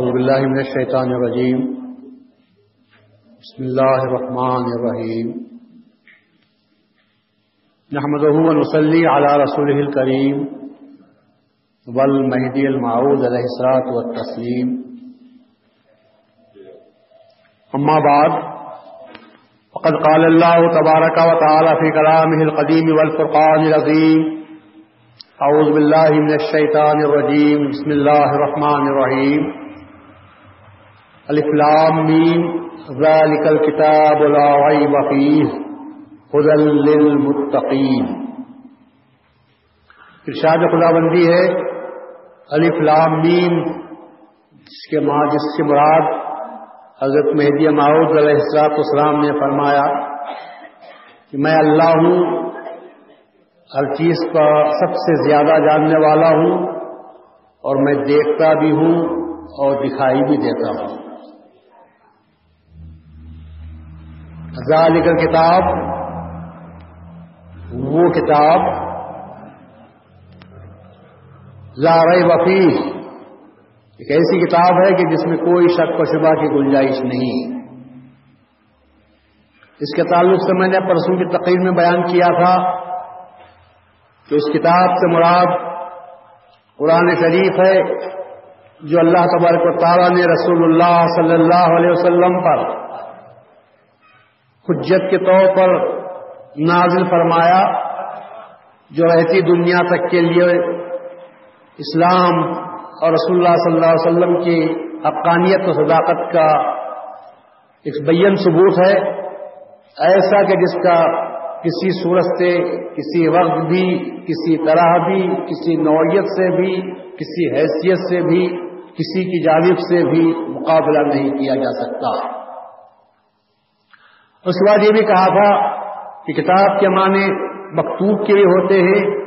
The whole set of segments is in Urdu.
أعوذ بالله من الشيطان الرجيم بسم الله الرحمن الرحيم نحمده ونصلي على رسوله الكريم والمهدي المعود عليه الصلاة والتسليم أما بعد، فقد قال الله تبارك وتعالى في كلامه القديم والفرقان العظيم أعوذ بالله من الشيطان الرجيم بسم الله الرحمن الرحيم الفلام میم ذلك الكتاب لا ريب فيه هدى للمتقين ارشاد خدا بندی ہے، الف لام میم، جس کے ماں، جس سے مراد حضرت مہدی معود علیہ السلاط اسلام نے فرمایا کہ میں اللہ ہوں، ہر چیز کا سب سے زیادہ جاننے والا ہوں، اور میں دیکھتا بھی ہوں اور دکھائی بھی دیتا ہوں۔ ذالک کتاب وہ کتاب لا ریب وفی ایک ایسی کتاب ہے کہ جس میں کوئی شک و شبہ کی گنجائش نہیں۔ اس کے تعلق سے میں نے پرسوں کی تقریر میں بیان کیا تھا کہ اس کتاب سے مراد قرآن شریف ہے جو اللہ تبارک و تعالیٰ نے رسول اللہ صلی اللہ علیہ وسلم پر حجت کے طور پر نازل فرمایا، جو رہتی دنیا تک کے لیے اسلام اور رسول اللہ صلی اللہ علیہ وسلم کی حقانیت و صداقت کا ایک بین ثبوت ہے، ایسا کہ جس کا کسی صورت سے، کسی وقت بھی، کسی طرح بھی، کسی نوعیت سے بھی، کسی حیثیت سے بھی، کسی کی جانب سے بھی مقابلہ نہیں کیا جا سکتا۔ اس کے بعد یہ بھی کہا تھا کہ کتاب کے معنی مکتوب کے بھی ہوتے ہیں۔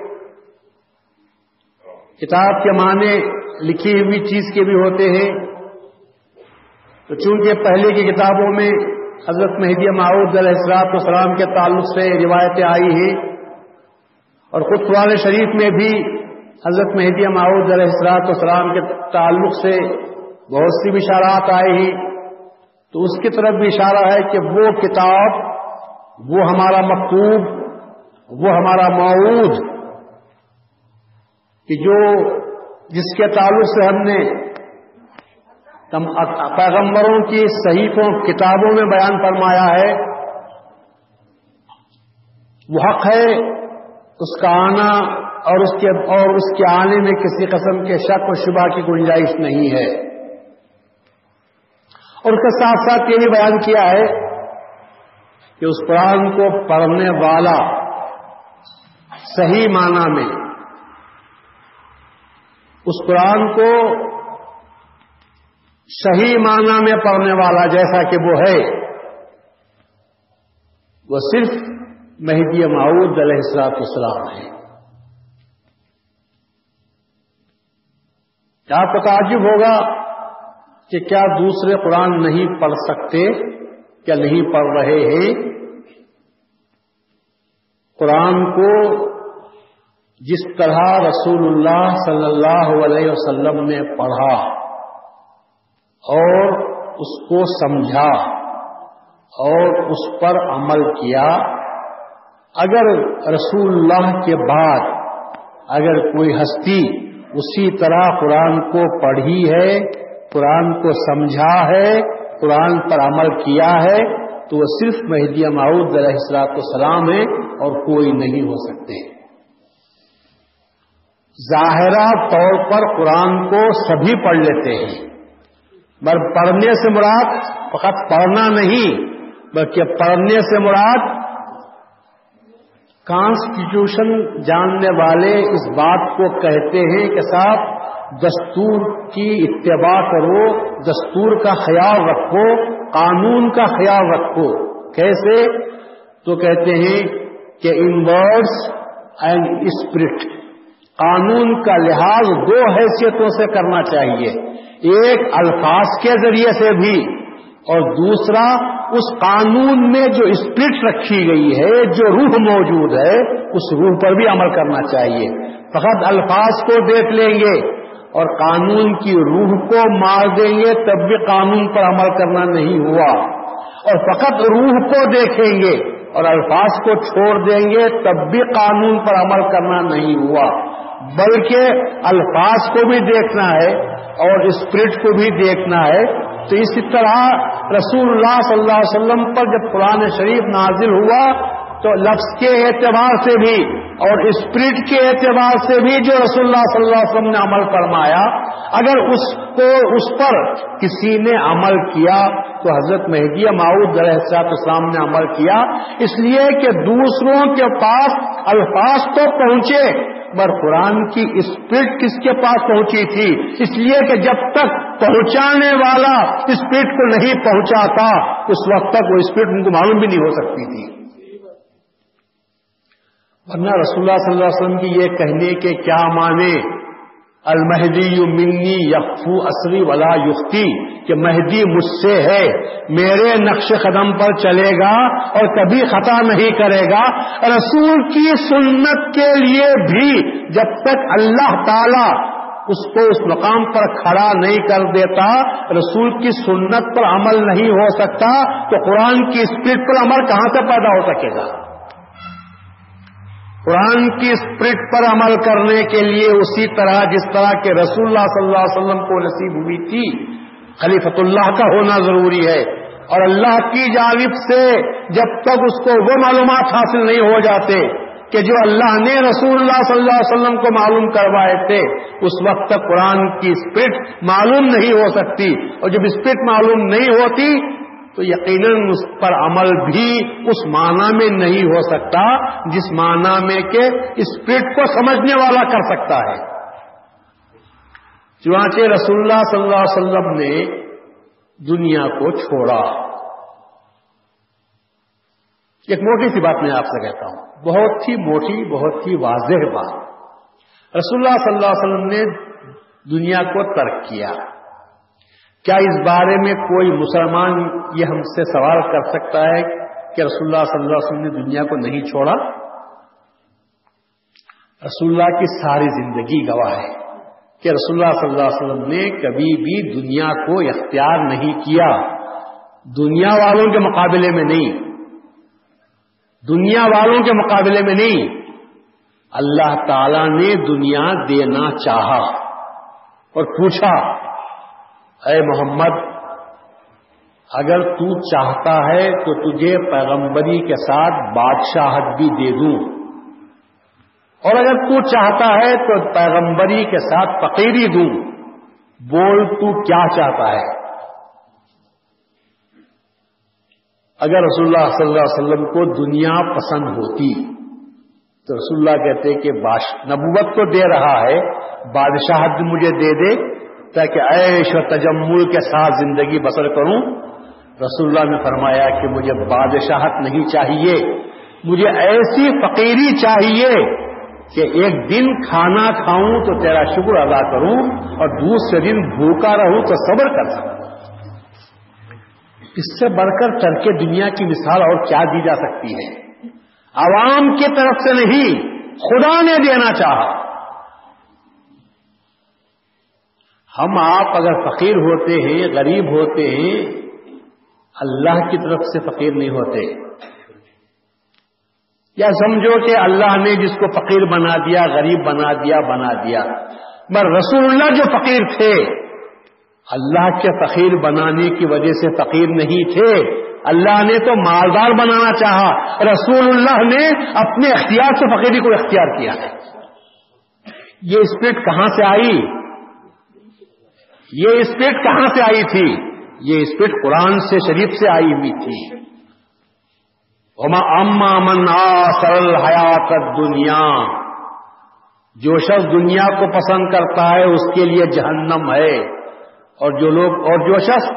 کتاب کے معنی لکھی ہوئی چیز کے بھی ہوتے ہیں۔ تو چونکہ پہلے کی کتابوں میں حضرت مہدی معود علیہ السلاط والسلام کے تعلق سے روایتیں آئی ہیں اور خود قرآن شریف میں بھی حضرت مہدی معود علیہ السلاط والسلام کے تعلق سے بہت سی بشارات آئی ہیں۔ تو اس کی طرف بھی اشارہ ہے کہ وہ کتاب، وہ ہمارا مکتوب، وہ ہمارا معود کہ جو جس کے تعلق سے ہم نے پیغمبروں کی صحیفوں، کتابوں میں بیان فرمایا ہے، وہ حق ہے اس کا آنا اور اس کے اور اس کے آنے میں کسی قسم کے شک و شبہ کی گنجائش نہیں ہے۔ اور اس کے ساتھ ساتھ یہ بھی بیان کیا ہے کہ اس قرآن کو پڑھنے والا صحیح معنی میں اس قرآن کو صحیح معنی میں پڑھنے والا جیسا کہ وہ ہے، وہ صرف مہدی معود علیہ السلاط اسلام ہے۔ آپ کو تعجب ہوگا کہ کیا دوسرے قرآن نہیں پڑھ سکتے کیا نہیں پڑھ رہے ہیں؟ قرآن کو جس طرح رسول اللہ صلی اللہ علیہ وسلم نے پڑھا اور اس کو سمجھا اور اس پر عمل کیا، اگر رسول اللہ کے بعد اگر کوئی ہستی اسی طرح قرآن کو پڑھی ہے قرآن کو سمجھا ہے، قرآن پر عمل کیا ہے، تو وہ صرف مہدیہ معود علیہ السلاط السلام ہے اور کوئی نہیں ہو سکتے۔ ظاہرہ طور پر قرآن کو سبھی پڑھ لیتے ہیں۔ مگر پڑھنے سے مراد فقط پڑھنا نہیں، بلکہ پڑھنے سے مراد کانسٹیٹیوشن جاننے والے اس بات کو کہتے ہیں کہ صاحب دستور کی اتباع کرو، دستور کا خیال رکھو، قانون کا خیال رکھو۔ کیسے؟ تو کہتے ہیں کہ ان ورڈس اینڈ اسپرٹ قانون کا لحاظ دو حیثیتوں سے کرنا چاہیے۔ ایک الفاظ کے ذریعے سے بھی، اور دوسرا اس قانون میں جو اسپرٹ رکھی گئی ہے، جو روح موجود ہے، اس روح پر بھی عمل کرنا چاہیے۔ فقط الفاظ کو دیکھ لیں گے۔ اور قانون کی روح کو مار دیں گے تب بھی قانون پر عمل کرنا نہیں ہوا۔ اور فقط روح کو دیکھیں گے اور الفاظ کو چھوڑ دیں گے تب بھی قانون پر عمل کرنا نہیں ہوا۔ بلکہ الفاظ کو بھی دیکھنا ہے اور اسپرٹ کو بھی دیکھنا ہے۔ تو اسی طرح رسول اللہ صلی اللہ علیہ وسلم پر جب قرآن شریف نازل ہوا تو لفظ کے اعتبار سے بھی اور اسپرٹ کے اعتبار سے بھی جو رسول اللہ صلی اللہ علیہ وسلم نے عمل فرمایا، اگر اس کو اس پر کسی نے عمل کیا تو حضرت مہدی معود صاحب اسلام نے عمل کیا۔ اس لیے کہ دوسروں کے پاس الفاظ تو پہنچے، پر قرآن کی اسپرٹ کس کے پاس پہنچی تھی؟ اس لیے کہ جب تک پہنچانے والا اسپرٹ کو نہیں پہنچاتا، اس وقت تک وہ اسپرٹ ان کو معلوم بھی نہیں ہو سکتی تھی۔ ورنہ رسول اللہ صلی اللہ علیہ وسلم کی یہ کہنے کے کیا معنی؟ المہدی منی یقفو اصری ولا یختی، کہ مہدی مجھ سے ہے، میرے نقش قدم پر چلے گا اور کبھی خطا نہیں کرے گا۔ رسول کی سنت کے لیے بھی جب تک اللہ تعالی اس کو اس مقام پر کھڑا نہیں کر دیتا، رسول کی سنت پر عمل نہیں ہو سکتا، تو قرآن کی اسپرٹ پر عمل کہاں سے پیدا ہو سکے گا؟ قرآن کی اسپرٹ پر عمل کرنے کے لیے اسی طرح جس طرح کے رسول اللہ صلی اللہ علیہ وسلم کو نصیب ہوئی تھی خلیفت اللہ کا ہونا ضروری ہے۔ اور اللہ کی جانب سے جب تک اس کو وہ معلومات حاصل نہیں ہو جاتے کہ جو اللہ نے رسول اللہ صلی اللہ علیہ وسلم کو معلوم کروائے تھے، اس وقت تک قرآن کی اسپرٹ معلوم نہیں ہو سکتی۔ اور جب اسپرٹ معلوم نہیں ہوتی تو یقیناً اس پر عمل بھی اس معنی میں نہیں ہو سکتا جس معنی میں کہ اسپرٹ کو سمجھنے والا کر سکتا ہے۔ چنانچہ رسول اللہ صلی اللہ علیہ وسلم نے دنیا کو چھوڑا۔ ایک موٹی سی بات میں آپ سے کہتا ہوں۔ بہت ہی موٹی، بہت ہی واضح بات۔ رسول اللہ صلی اللہ علیہ وسلم نے دنیا کو ترک کیا۔ کیا اس بارے میں کوئی مسلمان یہ ہم سے سوال کر سکتا ہے کہ رسول اللہ صلی اللہ علیہ وسلم نے دنیا کو نہیں چھوڑا؟ رسول اللہ کی ساری زندگی گواہ ہے کہ رسول اللہ صلی اللہ علیہ وسلم نے کبھی بھی دنیا کو اختیار نہیں کیا۔ دنیا والوں کے مقابلے میں نہیں۔ دنیا والوں کے مقابلے میں نہیں۔ اللہ تعالی نے دنیا دینا چاہا اور پوچھا اے محمد، اگر تو چاہتا ہے تو تجھے پیغمبری کے ساتھ بادشاہت بھی دے دوں۔ اور اگر تو چاہتا ہے تو پیغمبری کے ساتھ فقیری دوں۔ بول، تو کیا چاہتا ہے؟ اگر رسول اللہ صلی اللہ علیہ وسلم کو دنیا پسند ہوتی، تو رسول اللہ کہتے کہ نبوت تو دے رہا ہے، بادشاہت بھی مجھے دے دے۔ تاکہ عیش و تجمل کے ساتھ زندگی بسر کروں۔ رسول اللہ نے فرمایا کہ مجھے بادشاہت نہیں چاہیے، مجھے ایسی فقیری چاہیے کہ ایک دن کھانا کھاؤں تو تیرا شکر ادا کروں اور دوسرے دن بھوکا رہوں تو صبر کر۔ سکوں اس سے بڑھ کر ترک دنیا کی مثال اور کیا دی جا سکتی ہے؟ عوام کی طرف سے نہیں، خدا نے دینا چاہا۔ ہم آپ اگر فقیر ہوتے ہیں، غریب ہوتے ہیں، اللہ کی طرف سے فقیر نہیں ہوتے۔ یا سمجھو کہ اللہ نے جس کو فقیر بنا دیا، غریب بنا دیا بنا دیا۔ مگر رسول اللہ جو فقیر تھے، اللہ کے فقیر بنانے کی وجہ سے فقیر نہیں تھے۔ اللہ نے تو مالدار بنانا چاہا۔ رسول اللہ نے اپنے اختیار سے فقیری کو اختیار کیا ہے۔ یہ اسپرٹ کہاں سے آئی؟ یہ اسپرٹ کہاں سے آئی تھی؟ یہ اسپرٹ قرآن سے شریف سے آئی ہوئی تھی۔ اما من سرل حیات دنیا جو شخص دنیا کو پسند کرتا ہے، اس کے لیے جہنم ہے۔ اور جو لوگ، اور جو شخص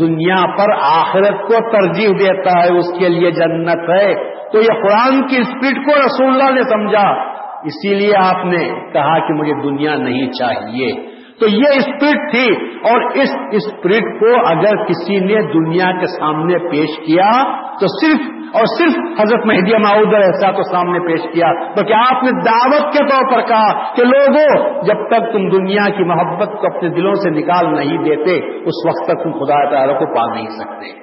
دنیا پر آخرت کو ترجیح دیتا ہے، اس کے لیے جنت ہے۔ تو یہ قرآن کی اسپرٹ کو رسول اللہ نے سمجھا۔ اسی لیے آپ نے کہا کہ مجھے دنیا نہیں چاہیے۔ تو یہ اسپرٹ تھی اور اس اسپرٹ کو اگر کسی نے دنیا کے سامنے پیش کیا تو صرف اور صرف حضرت مہدی معود ایسا تو سامنے پیش کیا۔ بلکہ آپ نے دعوت کے طور پر کہا کہ لوگوں، جب تک تم دنیا کی محبت کو اپنے دلوں سے نکال نہیں دیتے، اس وقت تک تم خدا تعالیٰ کو پا نہیں سکتے۔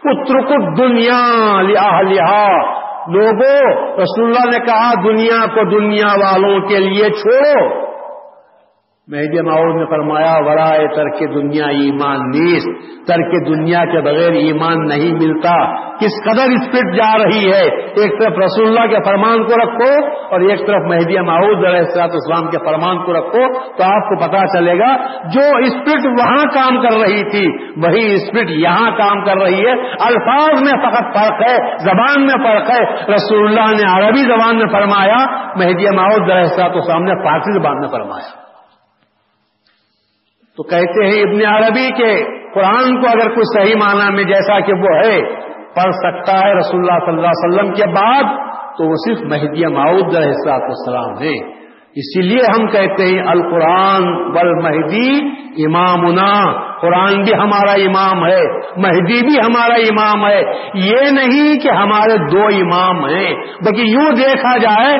پتر کو دنیا لیا لیا لوگوں، رسول اللہ نے کہا، دنیا کو دنیا والوں کے لیے چھوڑو۔ مہدی معاون نے فرمایا ورائے ترک دنیا ایمان نیس ترک دنیا کے بغیر ایمان نہیں ملتا۔ کس قدر اسپرٹ جا رہی ہے؟ ایک طرف رسول اللہ کے فرمان کو رکھو اور ایک طرف مہدی معاود علیہ اسلام کے فرمان کو رکھو تو آپ کو پتا چلے گا، جو اسپرٹ وہاں کام کر رہی تھی، وہی اسپرٹ یہاں کام کر رہی ہے۔ الفاظ میں فقط فرق ہے، زبان میں فرق ہے۔ رسول اللہ نے عربی زبان میں فرمایا، مہدی معاود علیہ السلاط اسلام نے فارسی زبان میں فرمایا۔ تو کہتے ہیں ابن عربی کے قرآن کو اگر کوئی صحیح معنی میں جیسا کہ وہ ہے، پڑھ سکتا ہے رسول اللہ صلی اللہ علیہ وسلم کے بعد، تو وہ صرف مہدی معود السلاط السلام ہے۔ اسی لیے ہم کہتے ہیں القرآن بل مہدی امامنا۔ قرآن بھی ہمارا امام ہے، مہدی بھی ہمارا امام ہے۔ یہ نہیں کہ ہمارے دو امام ہیں، بلکہ یوں دیکھا جائے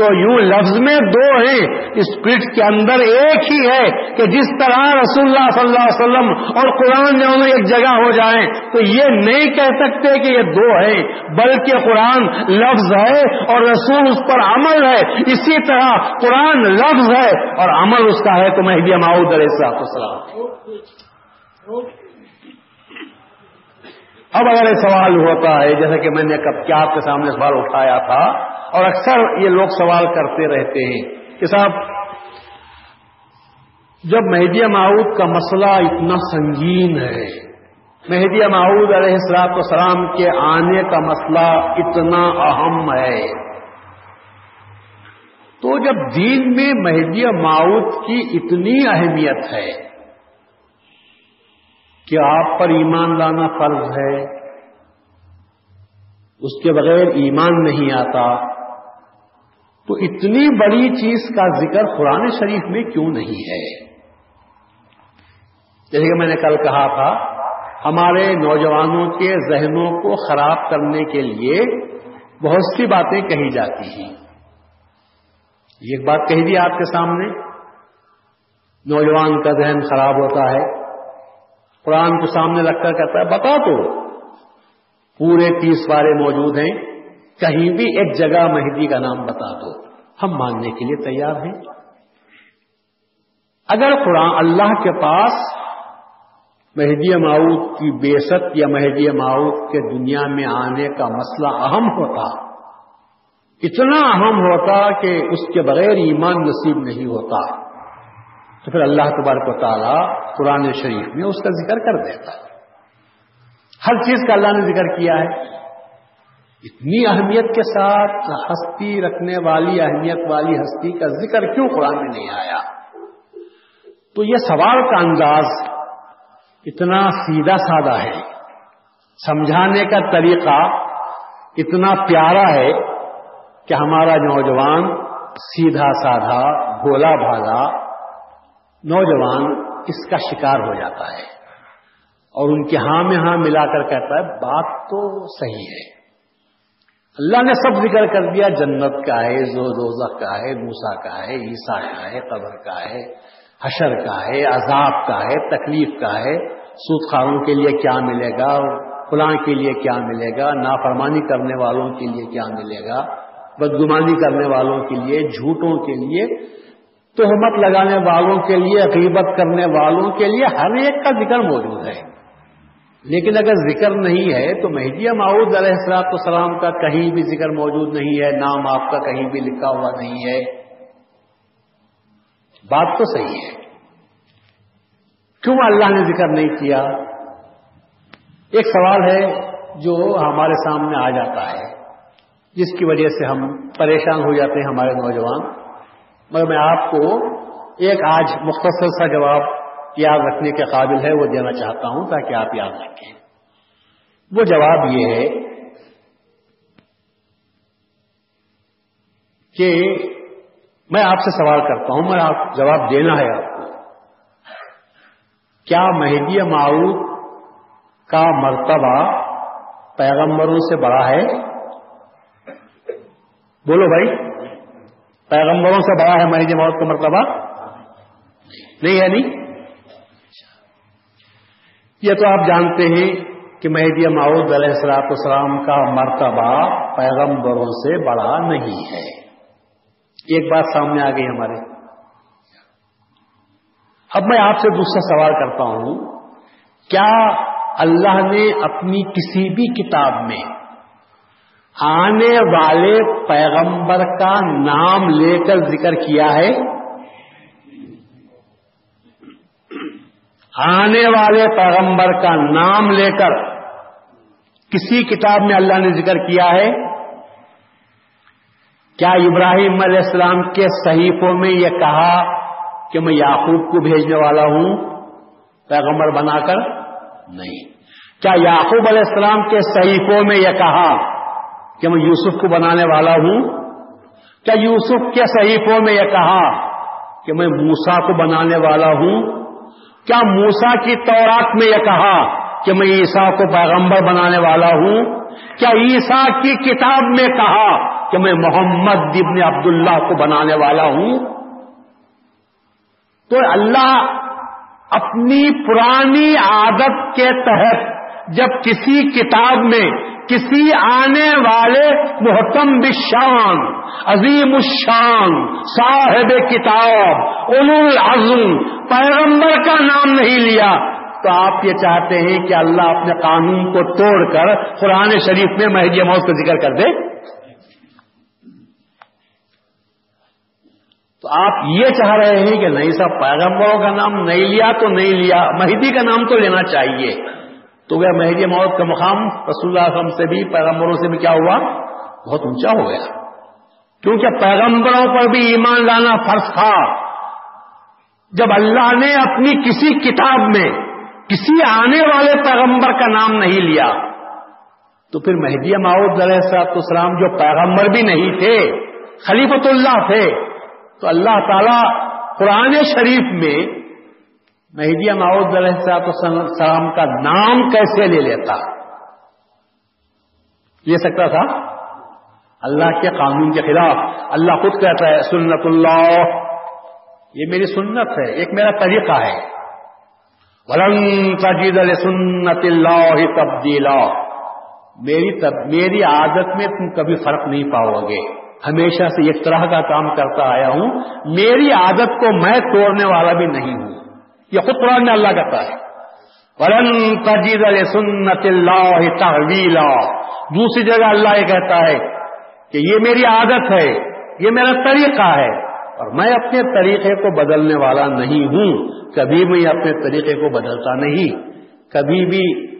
تو یوں لفظ میں دو ہیں۔ اسپرٹ کے اندر ایک ہی ہے کہ جس طرح رسول اللہ صلی اللہ علیہ وسلم اور قرآن دونوں ایک جگہ ہو جائیں، تو یہ نہیں کہہ سکتے کہ یہ دو ہیں، بلکہ قرآن لفظ ہے اور رسول اس پر عمل ہے۔ اسی طرح قرآن لفظ ہے اور عمل اس کا ہے۔ تو مہدی ماؤد علیہ السلام اب اگر یہ سوال ہوتا ہے، جیسا کہ میں نے کب کیا آپ کے سامنے سوال اٹھایا تھا اور اکثر یہ لوگ سوال کرتے رہتے ہیں کہ صاحب، جب مہدیہ معود کا مسئلہ اتنا سنگین ہے مہدیہ معود علیہ السلاط وسلام کے آنے کا مسئلہ اتنا اہم ہے، تو جب دین میں مہدیہ معود کی اتنی اہمیت ہے کہ آپ پر ایمان لانا فرض ہے، اس کے بغیر ایمان نہیں آتا تو اتنی بڑی چیز کا ذکر قرآن شریف میں کیوں نہیں ہے؟ جیسے کہ میں نے کل کہا تھا، ہمارے نوجوانوں کے ذہنوں کو خراب کرنے کے لیے بہت سی باتیں کہی جاتی ہیں۔ ایک بات کہی دی آپ کے سامنے، نوجوان کا ذہن خراب ہوتا ہے، قرآن کو سامنے رکھ کر کہتا ہے بتا تو، پورے تیس بارے موجود ہیں کہیں بھی ایک جگہ مہدی کا نام بتا دو، ہم ماننے کے لیے تیار ہیں۔ اگر قرآن اللہ کے پاس مہدی معود کی بےست یا مہدی معود کے دنیا میں آنے کا مسئلہ اہم ہوتا، اتنا اہم ہوتا کہ اس کے بغیر ایمان نصیب نہیں ہوتا، تو پھر اللہ تبارک و تعالیٰ قرآن شریف میں اس کا ذکر کر دیتا۔ ہر چیز کا اللہ نے ذکر کیا ہے۔ اتنی اہمیت کے ساتھ ہستی رکھنے والی، اہمیت والی ہستی کا ذکر کیوں قرآن میں نہیں آیا؟ تو یہ سوال کا انداز اتنا سیدھا سادہ ہے، سمجھانے کا طریقہ اتنا پیارا ہے کہ ہمارا نوجوان سیدھا سادھا بولا بھاگا نوجوان اس کا شکار ہو جاتا ہے اور ان کے ہاں میں ہاں ملا کر کہتا ہے، بات تو صحیح ہے۔ اللہ نے سب ذکر کر دیا، جنت کا ہے زو روزہ کا ہے موسا کا ہے عیسا کا ہے، قبر کا ہے، حشر کا ہے، عذاب کا ہے، تکلیف کا ہے۔ سود خاروں کے لیے کیا ملے گا؟ فلاں کے لیے کیا ملے گا؟ نافرمانی کرنے والوں کے لیے کیا ملے گا؟ بدگمانی کرنے والوں کے لیے، جھوٹوں کے لیے، تہمت لگانے والوں کے لیے عقیبت کرنے والوں کے لیے ہر ایک کا ذکر موجود ہے۔ لیکن اگر ذکر نہیں ہے تو مہدیہ معود علیہ السلام السلام کا کہیں بھی ذکر موجود نہیں ہے، نام آپ کا کہیں بھی لکھا ہوا نہیں ہے۔ بات تو صحیح ہے۔ کیوں اللہ نے ذکر نہیں کیا؟ ایک سوال ہے جو ہمارے سامنے آ جاتا ہے، جس کی وجہ سے ہم پریشان ہو جاتے ہیں ہمارے نوجوان۔ مگر میں آپ کو ایک آج مختصر سا جواب یاد رکھنے کے قابل ہے، وہ دینا چاہتا ہوں تاکہ آپ یاد رکھیں۔ وہ جواب یہ ہے کہ میں آپ سے سوال کرتا ہوں، میں آپ جواب دینا ہے آپ کو۔ کیا مہدی معروف کا مرتبہ پیغمبروں سے بڑا ہے؟ بولو بھائی، پیغمبروں سے بڑا ہے مہدی موت کا مرتبہ؟ نہیں ہے نہیں؟ یہ تو آپ جانتے ہیں کہ مہدی معود علیہ السلاط السلام کا مرتبہ پیغمبروں سے بڑا نہیں ہے۔ ایک بات سامنے آ گئی ہمارے۔ اب میں آپ سے دوسرا سوال کرتا ہوں، کیا اللہ نے اپنی کسی بھی کتاب میں آنے والے پیغمبر کا نام لے کر ذکر کیا ہے؟ آنے والے پیغمبر کا نام لے کر کسی کتاب میں اللہ نے ذکر کیا ہے؟ کیا ابراہیم علیہ السلام کے صحیفوں میں یہ کہا کہ میں یعقوب کو بھیجنے والا ہوں پیغمبر بنا کر؟ نہیں۔ کیا یعقوب علیہ السلام کے صحیفوں میں یہ کہا کہ میں یوسف کو بنانے والا ہوں؟ کیا یوسف کے صحیفوں میں یہ کہا کہ میں موسا کو بنانے والا ہوں؟ کیا موسا کی تورات میں یہ کہا کہ میں عیسیٰ کو پیغمبر بنانے والا ہوں؟ کیا عیسیٰ کی کتاب میں کہا کہ میں محمد ابن عبداللہ کو بنانے والا ہوں؟ تو اللہ اپنی پرانی عادت کے تحت جب کسی کتاب میں کسی آنے والے محتم بشان عظیم الشان، صاحب کتاب اول العظم پیغمبر کا نام نہیں لیا۔ تو آپ یہ چاہتے ہیں کہ اللہ اپنے قانون کو توڑ کر قرآن شریف میں مہدی موت کا ذکر کر دے؟ تو آپ یہ چاہ رہے ہیں کہ نہیں صاحب، پیغمبروں کا نام نہیں لیا تو نہیں لیا، مہدی کا نام تو لینا چاہیے۔ تو وہ مہدی موت کا مقام رسول اللہ علیہ وسلم سے بھی پیغمبروں سے بھی کیا ہوا؟ بہت اونچا ہو گیا۔ کیونکہ پیغمبروں پر بھی ایمان لانا فرض تھا۔ جب اللہ نے اپنی کسی کتاب میں کسی آنے والے پیغمبر کا نام نہیں لیا، تو پھر مہدی ماؤد علیہ صاحب السلام جو پیغمبر بھی نہیں تھے خلیفت اللہ تھے۔ تو اللہ تعالی قرآن شریف میں مہدی ماؤد علیہ صاحب السلام کا نام کیسے لے لیتا؟ لے سکتا تھا اللہ کے قانون کے خلاف۔ اللہ خود کہتا ہے، سنت اللہ۔ یہ میری سنت ہے، ایک میرا طریقہ ہے۔ تجید سنت اللہ تبدیلا۔ میری تب، میری عادت میں تم کبھی فرق نہیں پاؤ گے۔ ہمیشہ سے ایک طرح کا کام کرتا آیا ہوں۔ میری عادت کو میں توڑنے والا بھی نہیں ہوں۔ یہ خود قرآن میں اللہ کہتا ہے۔ ولن تجید سنت اللہ تحویلا دوسری جگہ اللہ یہ کہتا ہے کہ یہ میری عادت ہے، یہ میرا طریقہ ہے۔ اور میں اپنے طریقے کو بدلنے والا نہیں ہوں۔ کبھی میں اپنے طریقے کو بدلتا نہیں۔ کبھی بھی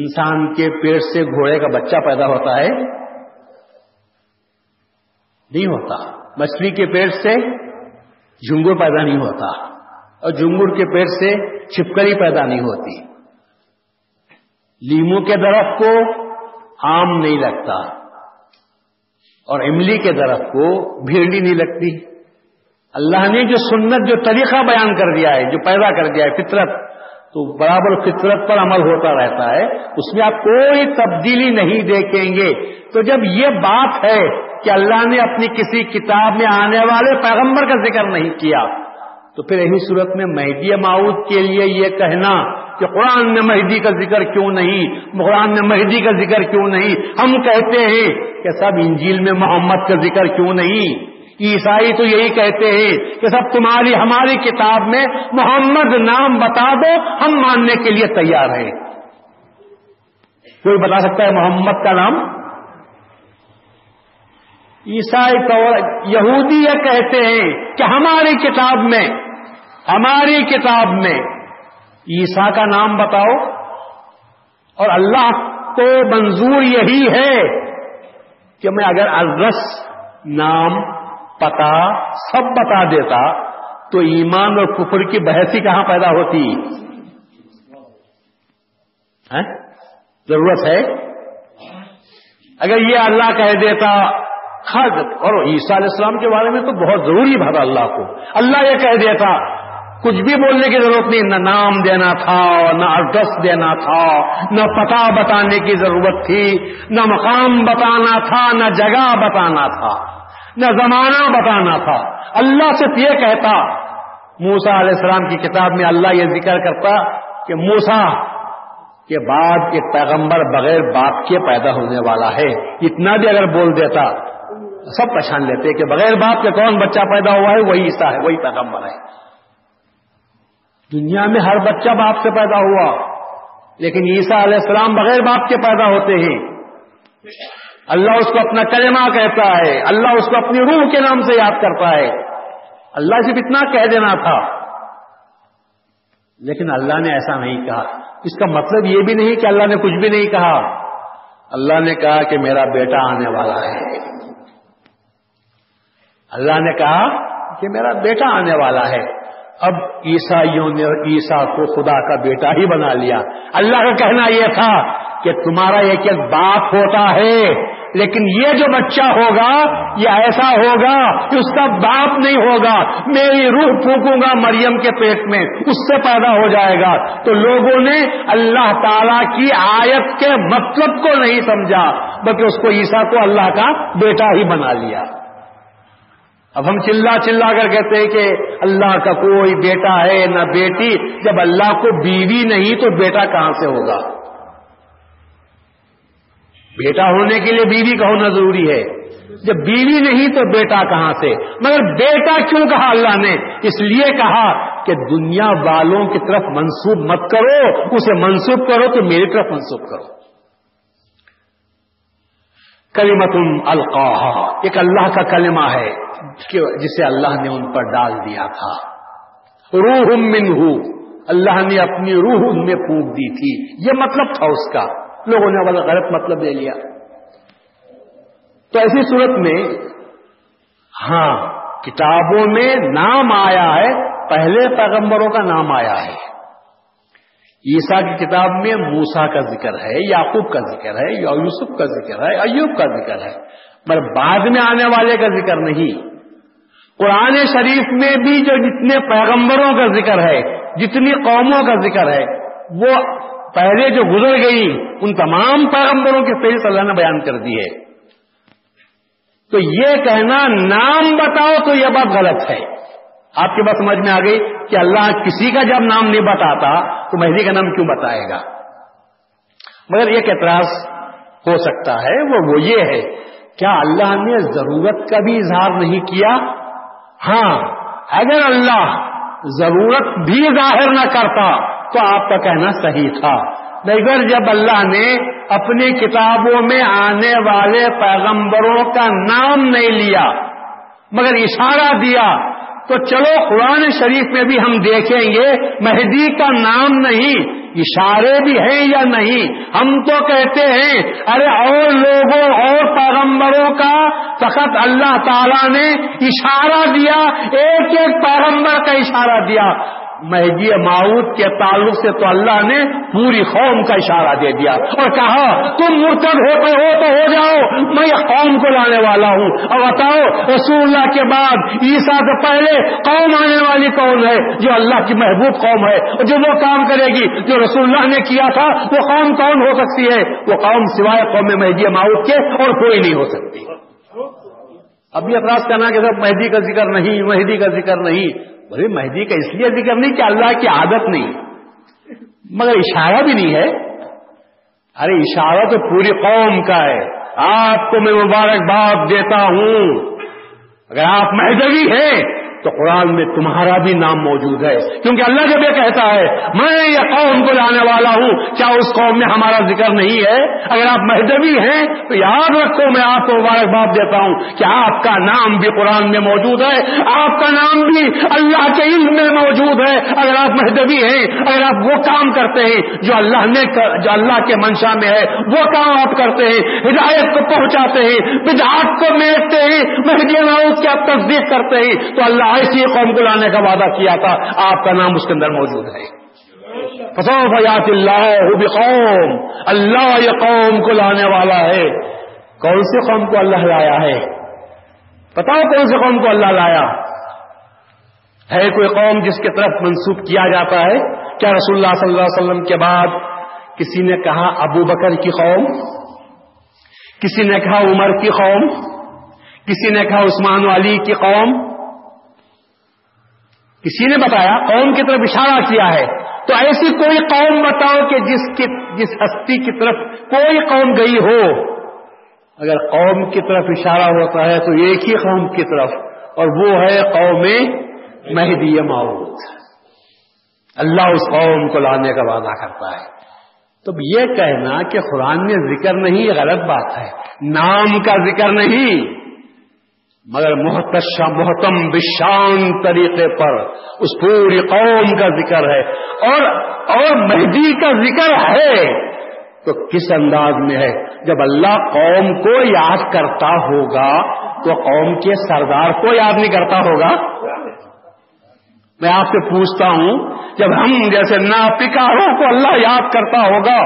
انسان کے پیٹ سے گھوڑے کا بچہ پیدا ہوتا ہے، نہیں ہوتا۔ مچھلی کے پیٹ سے جھنگور پیدا نہیں ہوتا۔ اور جھنگور کے پیٹ سے چھپکلی پیدا نہیں ہوتی۔ لیمو کے درخت کو آم نہیں لگتا اور املی کے درخت کو بھیڑی نہیں لگتی۔ اللہ نے جو سنت، جو طریقہ بیان کر دیا ہے، جو پیدا کر دیا ہے فطرت، تو برابر فطرت پر عمل ہوتا رہتا ہے۔ اس میں آپ کوئی تبدیلی نہیں دیکھیں گے۔ تو جب یہ بات ہے کہ اللہ نے اپنی کسی کتاب میں آنے والے پیغمبر کا ذکر نہیں کیا تو پھر یہی صورت میں مہدی معود کے لیے یہ کہنا کہ قرآن میں مہدی کا ذکر کیوں نہیں؟ قرآن میں مہدی کا ذکر کیوں نہیں؟ ہم کہتے ہیں کہ سب انجیل میں محمد کا ذکر کیوں نہیں؟ عیسائی تو یہی کہتے ہیں کہ سب تمہاری ہماری کتاب میں محمد نام بتا دو، ہم ماننے کے لیے تیار ہیں۔ کوئی بتا سکتا ہے محمد کا نام؟ عیسائی تو یہودی یہ کہتے ہیں کہ ہماری کتاب میں ہماری کتاب میں عیسا کا نام بتاؤ اور اللہ کو منظور یہی ہے کہ میں اگر ازرس نام پتا سب بتا دیتا تو ایمان اور کفر کی بحثی کہاں پیدا ہوتی؟ ہاں؟ ضرورت ہے؟ اگر یہ اللہ کہہ دیتا خد اور عیسیٰ علیہ السلام کے بارے میں تو بہت ضروری بھرا اللہ کو۔ اللہ یہ کہہ دیتا کچھ بھی بولنے کی ضرورت نہیں، نہ نام دینا تھا، نہ ایڈریس دینا تھا، نہ پتا بتانے کی ضرورت تھی، نہ مقام بتانا تھا، نہ جگہ بتانا تھا، نہ زمانہ بتانا تھا۔ اللہ صرف یہ کہتا موسا علیہ السلام کی کتاب میں اللہ یہ ذکر کرتا کہ موسا کے بعد ایک پیغمبر بغیر باپ کے پیدا ہونے والا ہے۔ اتنا بھی اگر بول دیتا، سب پہچان لیتے کہ بغیر باپ کے کون بچہ پیدا ہوا ہے، وہی عیسا ہے، وہی پیغمبر ہے۔ دنیا میں ہر بچہ باپ سے پیدا ہوا، لیکن عیسا علیہ السلام بغیر باپ کے پیدا ہوتے ہیں۔ اللہ اس کو اپنا کلمہ کہتا ہے، اللہ اس کو اپنی روح کے نام سے یاد کرتا ہے۔ اللہ صرف اتنا کہہ دینا تھا۔ لیکن اللہ نے ایسا نہیں کہا۔ اس کا مطلب یہ بھی نہیں کہ اللہ نے کچھ بھی نہیں کہا۔ اللہ نے کہا کہ میرا بیٹا آنے والا ہے۔ اللہ نے کہا کہ میرا بیٹا آنے والا ہے۔ اب عیسائیوں نے عیسا کو خدا کا بیٹا ہی بنا لیا۔ اللہ کا کہنا یہ تھا کہ تمہارا ایک ایک باپ ہوتا ہے، لیکن یہ جو بچہ ہوگا، یہ ایسا ہوگا کہ اس کا باپ نہیں ہوگا۔ میری روح پھونکوں گا مریم کے پیٹ میں، اس سے پیدا ہو جائے گا۔ تو لوگوں نے اللہ تعالی کی آیت کے مطلب کو نہیں سمجھا، بلکہ اس کو عیسا کو اللہ کا بیٹا ہی بنا لیا۔ اب ہم چلا چلا کر کہتے ہیں کہ اللہ کا کوئی بیٹا ہے نہ بیٹی، جب اللہ کو بیوی نہیں تو بیٹا کہاں سے ہوگا؟ بیٹا ہونے کے لیے بیوی کا ہونا ضروری ہے۔ جب بیوی نہیں تو بیٹا کہاں سے؟ مگر بیٹا کیوں کہا اللہ نے؟ اس لیے کہا کہ دنیا والوں کی طرف منسوب مت کرو، اسے منسوب کرو تو میری طرف منسوب کرو۔ کلیمت القاحا ایک اللہ کا کلمہ ہے جسے اللہ نے ان پر ڈال دیا تھا۔ روح من اللہ نے اپنی روح ان میں پھونک دی تھی۔ یہ مطلب تھا اس کا۔ لوگوں نے والا غلط مطلب لے لیا۔ تو ایسی صورت میں ہاں کتابوں میں نام آیا ہے، پہلے پیغمبروں کا نام آیا ہے۔ عیسا کی کتاب میں موسا کا ذکر ہے، یعقوب کا ذکر ہے یا یوسف کا ذکر ہے، ایوب کا ذکر ہے پر بعد میں آنے والے کا ذکر نہیں۔ قرآن شریف میں بھی جو جتنے پیغمبروں کا ذکر ہے، جتنی قوموں کا ذکر ہے، وہ پہلے جو گزر گئی، ان تمام پیغمبروں کی فہرست اللہ نے بیان کر دی ہے۔ تو یہ کہنا نام بتاؤ تو یہ بات غلط ہے۔ آپ کی بات سمجھ میں آ گئی کہ اللہ کسی کا جب نام نہیں بتاتا تو مہدی کا نام کیوں بتائے گا؟ مگر ایک اعتراض ہو سکتا ہے، وہ وہ یہ ہے، کیا اللہ نے ضرورت کا بھی اظہار نہیں کیا؟ ہاں اگر اللہ ضرورت بھی ظاہر نہ کرتا تو آپ کا کہنا صحیح تھا۔ مگر جب اللہ نے اپنی کتابوں میں آنے والے پیغمبروں کا نام نہیں لیا، مگر اشارہ دیا تو چلو قرآن شریف میں بھی ہم دیکھیں گے، مہدی کا نام نہیں، اشارے بھی ہیں یا نہیں؟ ہم تو کہتے ہیں، ارے اور لوگوں، اور پیغمبروں کا فقط اللہ تعالیٰ نے اشارہ دیا، ایک ایک پیغمبر کا اشارہ دیا۔ مہدی معود کے تعلق سے تو اللہ نے پوری قوم کا اشارہ دے دیا اور کہا، تم مرتب ہوتے ہو تو ہو جاؤ، میں قوم کو لانے والا ہوں۔ اور بتاؤ، رسول اللہ کے بعد عیسا سے پہلے قوم آنے والی کون ہے؟ جو اللہ کی محبوب قوم ہے۔ اور جو وہ کام کرے گی، جو رسول اللہ نے کیا تھا، وہ قوم کون ہو سکتی ہے؟ وہ قوم سوائے قوم مہدی معود کے اور کوئی نہیں ہو سکتی۔ ابھی اپراس کرنا کہ سب مہدی کا ذکر نہیں، مہدی کا ذکر نہیں۔ بھائی مہدی کا اس لیے ذکر نہیں کہ اللہ کی عادت نہیں، مگر اشارہ بھی نہیں ہے۔ ارے اشارہ تو پوری قوم کا ہے۔ آپ کو میں مبارکباد دیتا ہوں۔ اگر آپ مہدوی ہیں تو قرآن میں تمہارا بھی نام موجود ہے۔ کیونکہ اللہ جب یہ کہتا ہے، میں یہ قوم کو لانے والا ہوں۔ کیا اس قوم میں ہمارا ذکر نہیں ہے؟ اگر آپ مہدوی ہیں، تو یاد رکھو، میں آپ کو مبارکباد دیتا ہوں کہ آپ کا نام بھی قرآن میں موجود ہے۔ آپ کا نام بھی اللہ کے علم میں موجود ہے۔ اگر آپ مہدوی ہیں، اگر آپ وہ کام کرتے ہیں جو اللہ نے جو اللہ کے منشا میں ہے، وہ کام آپ کرتے ہیں۔ ہدایت کو پہنچاتے ہیں، بدعات کو میٹتے ہیں مہدی کی آپ تصدیق کرتے ہیں، تو اللہ ایسی قوم کو لانے کا وعدہ کیا تھا، آپ کا نام اس کے اندر موجود ہے۔ فیات اللہ قوم اللہ یہ قوم کو لانے والا ہے۔ کون سی قوم کو اللہ لایا ہے؟ بتاؤ کون سی قوم کو اللہ لایا؟ ہے کوئی قوم جس کی طرف منسوخ کیا جاتا ہے؟ کیا رسول اللہ صلی اللہ علیہ وسلم کے بعد کسی نے کہا ابو بکر کی قوم؟ کسی نے کہا عمر کی قوم؟ کسی نے کہا عثمان علی کی قوم؟ کسی نے بتایا، قوم کی طرف اشارہ کیا ہے، تو ایسی کوئی قوم بتاؤ کہ جس کی، جس ہستی کی طرف کوئی قوم گئی ہو۔ اگر قوم کی طرف اشارہ ہوتا ہے تو ایک ہی قوم کی طرف، اور وہ ہے قوم مہدی معود اللہ اس قوم کو لانے کا وعدہ کرتا ہے۔ تو یہ کہنا کہ قرآن میں ذکر نہیں غلط بات ہے، نام کا ذکر نہیں۔ مگر محتشا محتم بشان طریقے پر اس پوری قوم کا ذکر ہے اور اور مہدی کا ذکر ہے تو کس انداز میں ہے؟ جب اللہ قوم کو یاد کرتا ہوگا تو قوم کے سردار کو یاد نہیں کرتا ہوگا؟ میں آپ سے پوچھتا ہوں، جب ہم جیسے ناپکاروں کو اللہ یاد کرتا ہوگا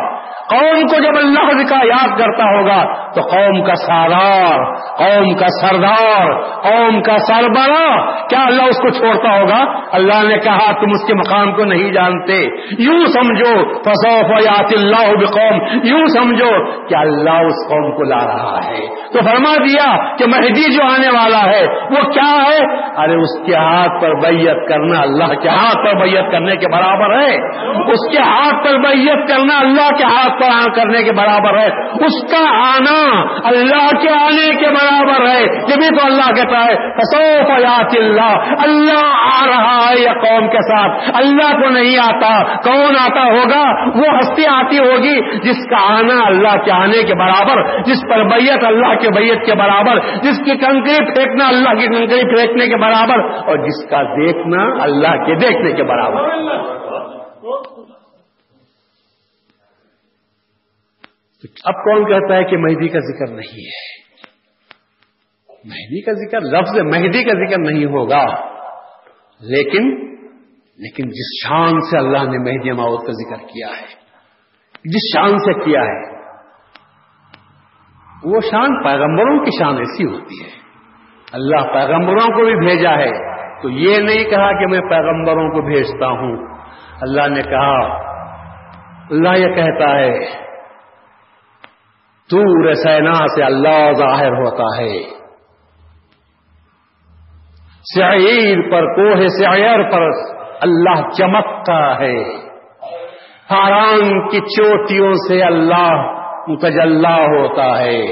قوم کو جب اللہ کا یاد کرتا ہوگا تو قوم کا سالار قوم کا سردار، قوم کا سربراہ، کیا اللہ اس کو چھوڑتا ہوگا؟ اللہ نے کہا، تم اس کے مقام کو نہیں جانتے۔ یوں سمجھو فصوف یات اللہ قوم یوں سمجھو کہ اللہ اس قوم کو لا رہا ہے۔ تو فرما دیا کہ مہدی جو آنے والا ہے، وہ کیا ہے؟ ارے، اس کے ہاتھ پر بیت کرنا اللہ کے ہاتھ پر بیت کرنے کے برابر ہے۔ اس کے ہاتھ پر بیت کرنا اللہ کے ہاتھ کرنے کے برابر ہے۔ اس کا آنا اللہ کے آنے کے برابر ہے۔ جبھی تو اللہ کہتا ہے یات اللہ اللہ آ رہا ہے یا قوم کے ساتھ۔ اللہ کو نہیں آتا، کون آتا ہوگا؟ وہ ہستی آتی ہوگی جس کا آنا اللہ کے آنے کے برابر، جس پر بیت اللہ کے بیت کے برابر، جس کی کنکری پھینکنا اللہ کی کنکری پھینکنے کے برابر، اور جس کا دیکھنا اللہ کے دیکھنے کے برابر۔ اب کون کہتا ہے کہ مہدی کا ذکر نہیں ہے؟ مہدی کا ذکر لفظ مہدی کا ذکر نہیں ہوگا۔ لیکن لیکن جس شان سے اللہ نے مہدی ماؤت کا ذکر کیا ہے، جس شان سے کیا ہے، وہ شان پیغمبروں کی شان ایسی ہوتی ہے۔ اللہ پیغمبروں کو بھی بھیجا ہے۔ تو یہ نہیں کہا کہ میں پیغمبروں کو بھیجتا ہوں۔ اللہ نے کہا، اللہ یہ کہتا ہے تور سینا سے اللہ ظاہر ہوتا ہے۔ سعیر پر، کوہ سعیر پر اللہ چمکتا ہے۔ ہاران کی چوٹیوں سے اللہ متجلہ ہوتا ہے،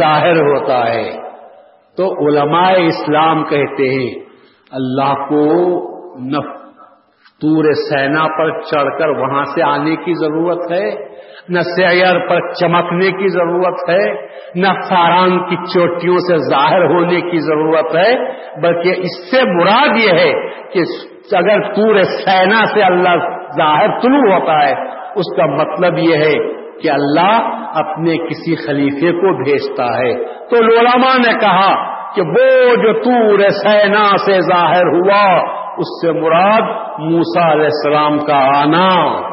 ظاہر ہوتا ہے۔ تو علماء اسلام کہتے ہیں، اللہ کو نف، تور سینا پر چڑھ کر وہاں سے آنے کی ضرورت ہے۔ نہ سیر پر چمکنے کی ضرورت ہے، نہ فاران کی چوٹیوں سے ظاہر ہونے کی ضرورت ہے، بلکہ اس سے مراد یہ ہے کہ اگر پورے سینا سے اللہ ظاہر طلوع ہوتا ہے، اس کا مطلب یہ ہے کہ اللہ اپنے کسی خلیفے کو بھیجتا ہے۔ تو لولاما نے کہا کہ وہ جو تور سینا سے ظاہر ہوا، اس سے مراد موسا علیہ السلام کا آنا۔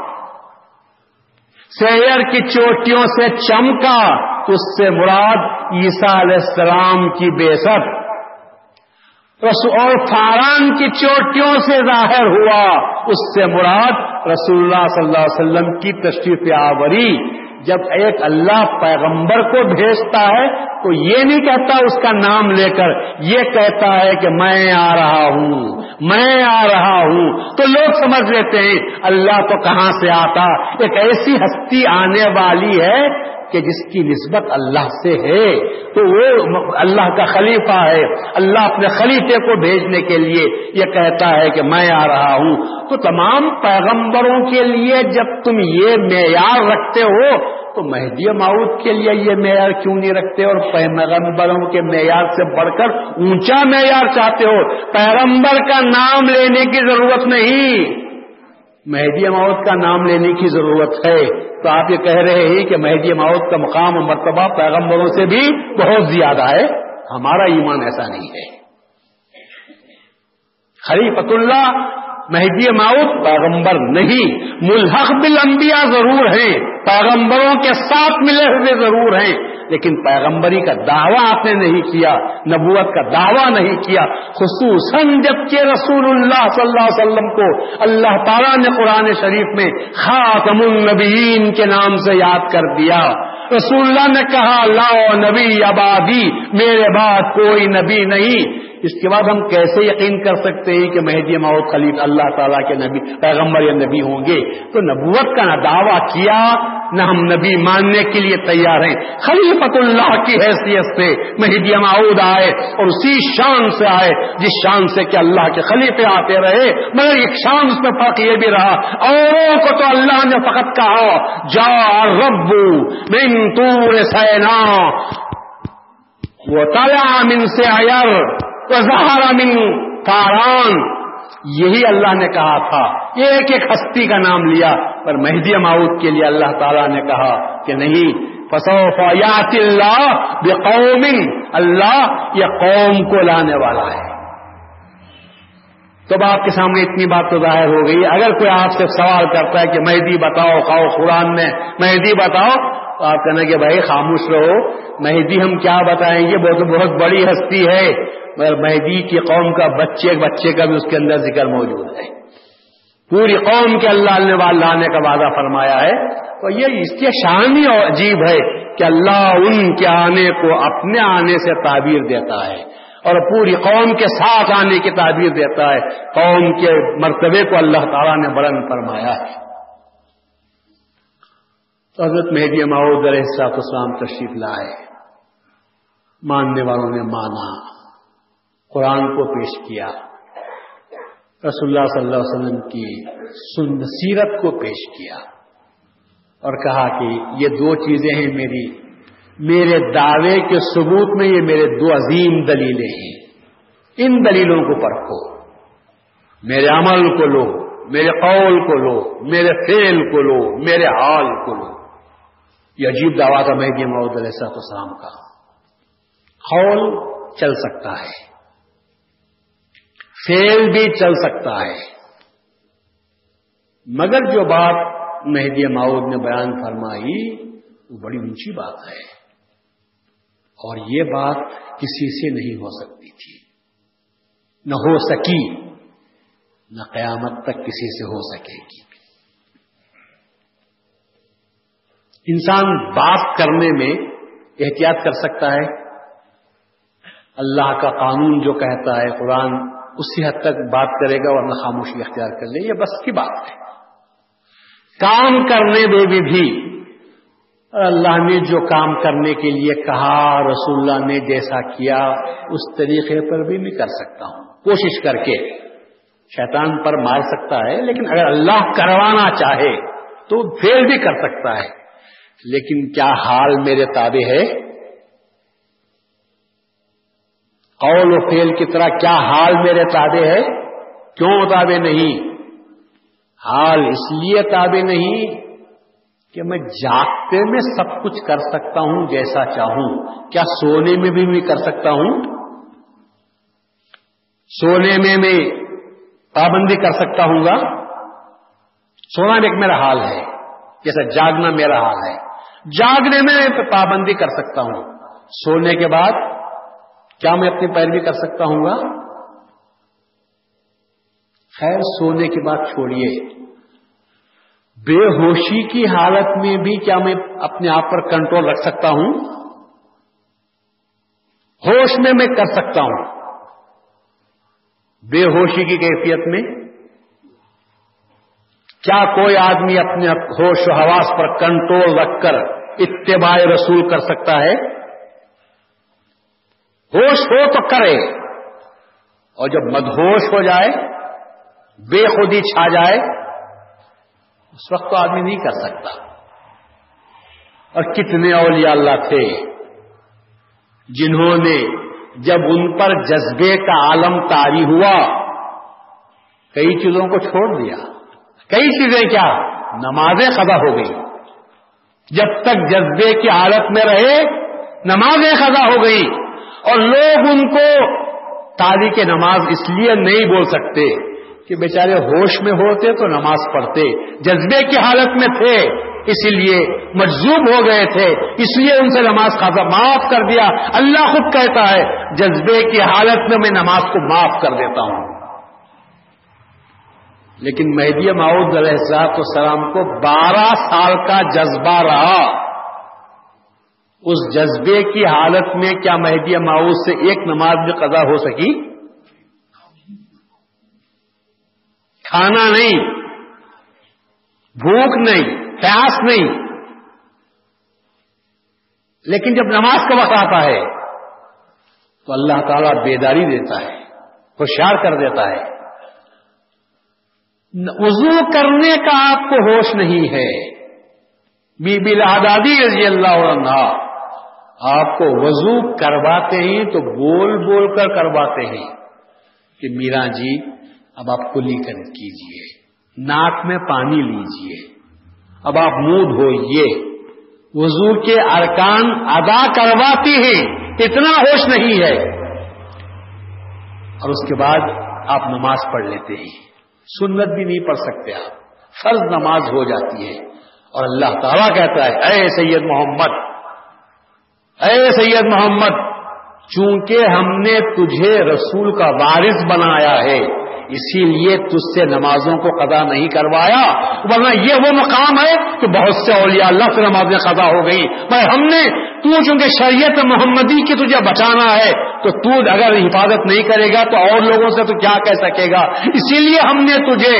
سیر کی چوٹیوں سے چمکا، اس سے مراد عیسیٰ علیہ السلام کی بے ست اور فاران کی چوٹیوں سے ظاہر ہوا، اس سے مراد رسول اللہ صلی اللہ علیہ وسلم کی تشریف آوری۔ جب ایک اللہ پیغمبر کو بھیجتا ہے تو یہ نہیں کہتا اس کا نام لے کر، یہ کہتا ہے کہ میں آ رہا ہوں، میں آ رہا ہوں۔ تو لوگ سمجھ لیتے ہیں، اللہ تو کہاں سے آتا؟ ایک ایسی ہستی آنے والی ہے کہ جس کی نسبت اللہ سے ہے، تو وہ اللہ کا خلیفہ ہے۔ اللہ اپنے خلیفے کو بھیجنے کے لیے یہ کہتا ہے کہ میں آ رہا ہوں۔ تو تمام پیغمبروں کے لیے جب تم یہ معیار رکھتے ہو، تو مہدی معود کے لیے یہ معیار کیوں نہیں رکھتے؟ اور پیغمبروں کے معیار سے بڑھ کر اونچا معیار چاہتے ہو۔ پیغمبر کا نام لینے کی ضرورت نہیں۔ مہدی موت کا نام لینے کی ضرورت ہے۔ تو آپ یہ کہہ رہے ہیں کہ مہدی ماؤت کا مقام و مرتبہ پیغمبروں سے بھی بہت زیادہ ہے۔ ہمارا ایمان ایسا نہیں ہے۔ خلیفت اللہ مہدی ماؤت پیغمبر نہیں۔ ملحق بالانبیاء ضرور ہیں۔ پیغمبروں کے ساتھ ملے ہوئے ضرور ہیں۔ لیکن پیغمبری کا دعویٰ آپ نے نہیں کیا، نبوت کا دعویٰ نہیں کیا، خصوصاً جبکہ رسول اللہ صلی اللہ علیہ وسلم کو اللہ تعالیٰ نے قرآن شریف میں خاتم النبیین کے نام سے یاد کر دیا۔ رسول اللہ نے کہا، لا نبی آبادی میرے بعد کوئی نبی نہیں۔ اس کے بعد ہم کیسے یقین کر سکتے ہیں کہ مہدی ماؤد خلیف اللہ تعالیٰ کے نبی پیغمبر یا نبی ہوں گے؟ تو نبوت کا نہ دعویٰ کیا، نہ ہم نبی ماننے کے لیے تیار ہیں۔ خلیفت اللہ کی حیثیت سے مہدی معود آئے اور اسی شان سے آئے، جس شان سے کہ اللہ کے خلیفے آتے رہے، مگر ایک شان اس میں فرق یہ بھی رہا، اوروں کو تو اللہ نے فقط کہا، جا ربو من تور سینا وہ تالا من سے من کاران یہی اللہ نے کہا تھا۔ ایک ایک ہستی کا نام لیا۔ پر مہدی ماؤد کے لیے اللہ تعالیٰ نے کہا کہ نہیں۔ فسوف یات اللہ بے قوم اللہ یہ قوم کو لانے والا ہے۔ تو آپ کے سامنے اتنی بات تو ظاہر ہو گئی۔ اگر کوئی آپ سے سوال کرتا ہے کہ مہدی بتاؤ خاؤ قرآن میں مہدی بتاؤ، تو آپ کہنا کہ بھائی خاموش رہو۔ مہدی ہم کیا بتائیں گے؟ وہ تو بہت بڑی ہستی ہے، مگر مہدی کی قوم کا بچے بچے کا بھی اس کے اندر ذکر موجود ہے۔ پوری قوم کے اللہ نے لانے کا وعدہ فرمایا ہے۔ تو یہ اس کی شان ہی عجیب ہے کہ اللہ ان کے آنے کو اپنے آنے سے تعبیر دیتا ہے۔ اور پوری قوم کے ساتھ آنے کی تعبیر دیتا ہے۔ قوم کے مرتبے کو اللہ تعالیٰ نے بلند فرمایا ہے۔ تو حضرت مہدی ماؤد علیہ السلاط اسلام تشریف لائے۔ ماننے والوں نے مانا، قرآن کو پیش کیا، رسول اللہ صلی اللہ علیہ وسلم کی سیرت کو پیش کیا اور کہا کہ یہ دو چیزیں ہیں میری، میرے دعوے کے ثبوت میں یہ میرے دو عظیم دلیلیں ہیں۔ ان دلیلوں کو پرکھو، میرے عمل کو لو، میرے قول کو لو، میرے فیل کو لو، میرے حال کو لو۔ یہ عجیب دعویٰ تھا مہدی محدود علیہ السلام کا۔ قول چل سکتا ہے۔ فیل بھی چل سکتا ہے۔ مگر جو بات مہدی ماؤد نے بیان فرمائی، وہ بڑی اونچی بات ہے۔ اور یہ بات کسی سے نہیں ہو سکتی تھی۔ نہ ہو سکی، نہ قیامت تک کسی سے ہو سکے گی۔ انسان بات کرنے میں احتیاط کر سکتا ہے۔ اللہ کا قانون جو کہتا ہے قرآن، اسی حد تک بات کرے گا ورنہ خاموشی اختیار کر لے، یہ بس کی بات ہے۔ کام کرنے میں بھی بھی۔ اللہ نے جو کام کرنے کے لیے کہا، رسول اللہ نے جیسا کیا، اس طریقے پر بھی میں کر سکتا ہوں۔ کوشش کر کے۔ شیطان پر مار سکتا ہے، لیکن اگر اللہ کروانا چاہے تو فیل بھی کر سکتا ہے۔ لیکن کیا حال میرے تابع ہے؟ قول و فیل کی طرح کیا حال میرے تابع ہے؟ کیوں تابع نہیں؟ حال اس لیے تابع نہیں کہ میں جاگتے میں سب کچھ کر سکتا ہوں جیسا چاہوں۔ کیا سونے میں بھی میں کر سکتا ہوں؟ سونے میں میں پابندی کر سکتا ہوں گا؟ سونا ایک میرا حال ہے، جیسا جاگنا میرا حال ہے۔ جاگنے میں پابندی کر سکتا ہوں۔ سونے کے بعد کیا میں اپنی پیروی کر سکتا ہوں گا؟ خیر، سونے کی بات چھوڑیے۔ بے ہوشی کی حالت میں بھی کیا میں اپنے آپ پر کنٹرول رکھ سکتا ہوں؟ ہوش میں میں کر سکتا ہوں۔ بے ہوشی کی کیفیت میں۔ کیا کوئی آدمی اپنے ہوش و حواس پر کنٹرول رکھ کر اتباع رسول کر سکتا ہے؟ ہوش ہو تو کرے۔ اور جب مدہوش ہو جائے، بے خودی چھا جائے، اس وقت تو آدمی نہیں کر سکتا۔ اور کتنے اولیاء اللہ تھے جنہوں نے جب ان پر جذبے کا عالم تاری ہوا، کئی چیزوں کو چھوڑ دیا۔ کئی چیزیں کیا؟ نمازیں خدا ہو گئی جب تک جذبے کی حالت میں رہے، نمازیں خدا ہو گئی اور لوگ ان کو تاریخ نماز اس لیے نہیں بول سکتے کہ بیچارے ہوش میں ہوتے تو نماز پڑھتے، جذبے کی حالت میں تھے، اسی لیے مجذوب ہو گئے تھے، اس لیے ان سے نماز خاصا معاف کر دیا۔ اللہ خود کہتا ہے، جذبے کی حالت میں میں نماز کو معاف کر دیتا ہوں۔ لیکن مہدی معود علیہ السلام کو بارہ سال کا جذبہ رہا۔ اس جذبے کی حالت میں کیا مہدی معود سے ایک نماز میں قضا ہو سکی؟ کھانا نہیں، بھوک نہیں، پیاس نہیں۔ لیکن جب نماز کا وقت آتا ہے، تو اللہ تعالیٰ بیداری دیتا ہے، ہوشیار کر دیتا ہے۔ وضو کرنے کا آپ کو ہوش نہیں ہے۔ بی بی لہدادی رضی اللہ عنہ آپ کو وضو کرواتے ہیں تو بول بول کر کرواتے ہیں کہ میرا جی اب آپ کلی کر کیجیے ناک میں پانی لیجیے اب آپ منہ دھوئیے۔ وضو کے ارکان ادا کرواتی ہیں، اتنا ہوش نہیں ہے۔ اور اس کے بعد آپ نماز پڑھ لیتے ہیں۔ سنت بھی نہیں پڑھ سکتے آپ۔ فرض نماز ہو جاتی ہے۔ اور اللہ تعالیٰ کہتا ہے، اے سید محمد اے سید محمد، چونکہ ہم نے تجھے رسول کا وارث بنایا ہے، اسی لیے تج سے نمازوں کو قضا نہیں کروایا، ورنہ یہ وہ مقام ہے کہ بہت سے اولیاء اللہ سے نمازیں قضا ہو گئی بھائی، ہم نے تو چونکہ شریعت محمدی کی تجھے بچانا ہے، تو تو اگر حفاظت نہیں کرے گا تو اور لوگوں سے تو کیا کہہ سکے گا؟ اسی لیے ہم نے تجھے،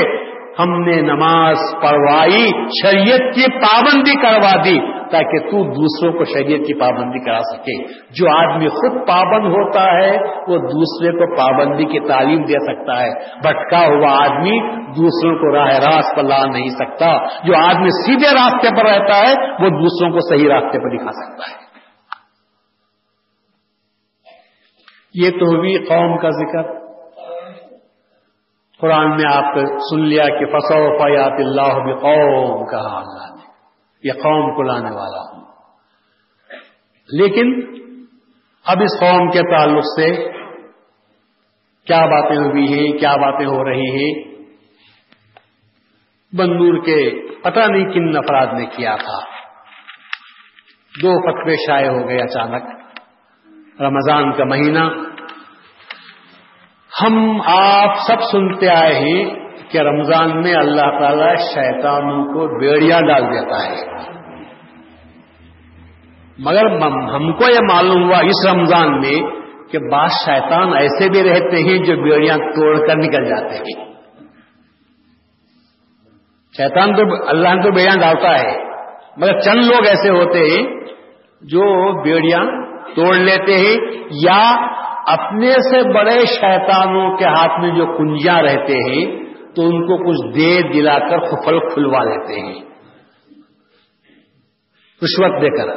ہم نے نماز پڑھوائی، شریعت کی پابندی کروا دی۔ تاکہ تو دوسروں کو شریعت کی پابندی کرا سکے۔ جو آدمی خود پابند ہوتا ہے، وہ دوسرے کو پابندی کی تعلیم دے سکتا ہے۔ بھٹکا ہوا آدمی دوسروں کو راہ راست پر لا نہیں سکتا۔ جو آدمی سیدھے راستے پر رہتا ہے، وہ دوسروں کو صحیح راستے پر دکھا سکتا ہے۔ یہ تو ہوئی قوم کا ذکر۔ قرآن میں آپ سن لیا کہ فصو فیات اللہ قوم کہا اللہ نے یہ قوم کو لانے والا ہوں۔ لیکن اب اس قوم کے تعلق سے کیا باتیں ہوئی ہیں، کیا باتیں ہو رہی ہیں؟ بندور کے پتہ نہیں کن افراد نے کیا تھا۔ دو فتوے شائع ہو گئے اچانک۔ رمضان کا مہینہ۔ ہم آپ سب سنتے آئے ہیں کہ رمضان میں اللہ تعالی شیطانوں کو بیڑیاں ڈال دیتا ہے۔ مگر ہم کو یہ معلوم ہوا اس رمضان میں کہ بعض شیطان ایسے بھی رہتے ہیں جو بیڑیاں توڑ کر نکل جاتے ہیں۔ شیطان تو اللہ نے تو بیڑیاں ڈالتا ہے۔ مگر چند لوگ ایسے ہوتے ہیں جو بیڑیاں توڑ لیتے ہیں یا اپنے سے بڑے شیطانوں کے ہاتھ میں جو کنجیاں رہتے ہیں تو ان کو کچھ دے دلا کر خفل کھلوا لیتے ہیں۔ رشوت دے کر۔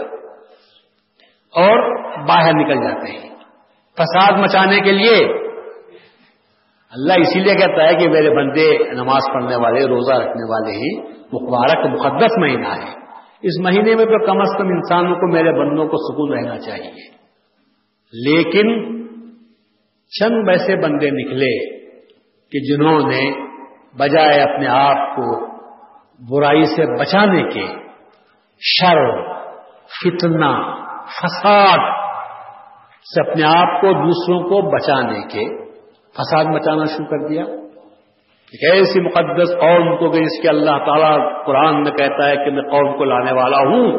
اور باہر نکل جاتے ہیں۔ فساد مچانے کے لیے۔ اللہ اسی لیے کہتا ہے کہ میرے بندے نماز پڑھنے والے، روزہ رکھنے والے ہی مبارک مقدس مہینہ ہے۔ اس مہینے میں تو کم از کم انسانوں کو، میرے بندوں کو سکون رہنا چاہیے۔ لیکن چند ویسے بندے نکلے کہ جنہوں نے بجائے اپنے آپ کو برائی سے بچانے کے شر، فتنہ، فساد سے اپنے آپ کو دوسروں کو بچانے کے فساد بچانا شروع کر دیا۔ ایک ایسی مقدس قوم کو کہ جس کے اللہ تعالیٰ قرآن میں کہتا ہے کہ میں قوم کو لانے والا ہوں۔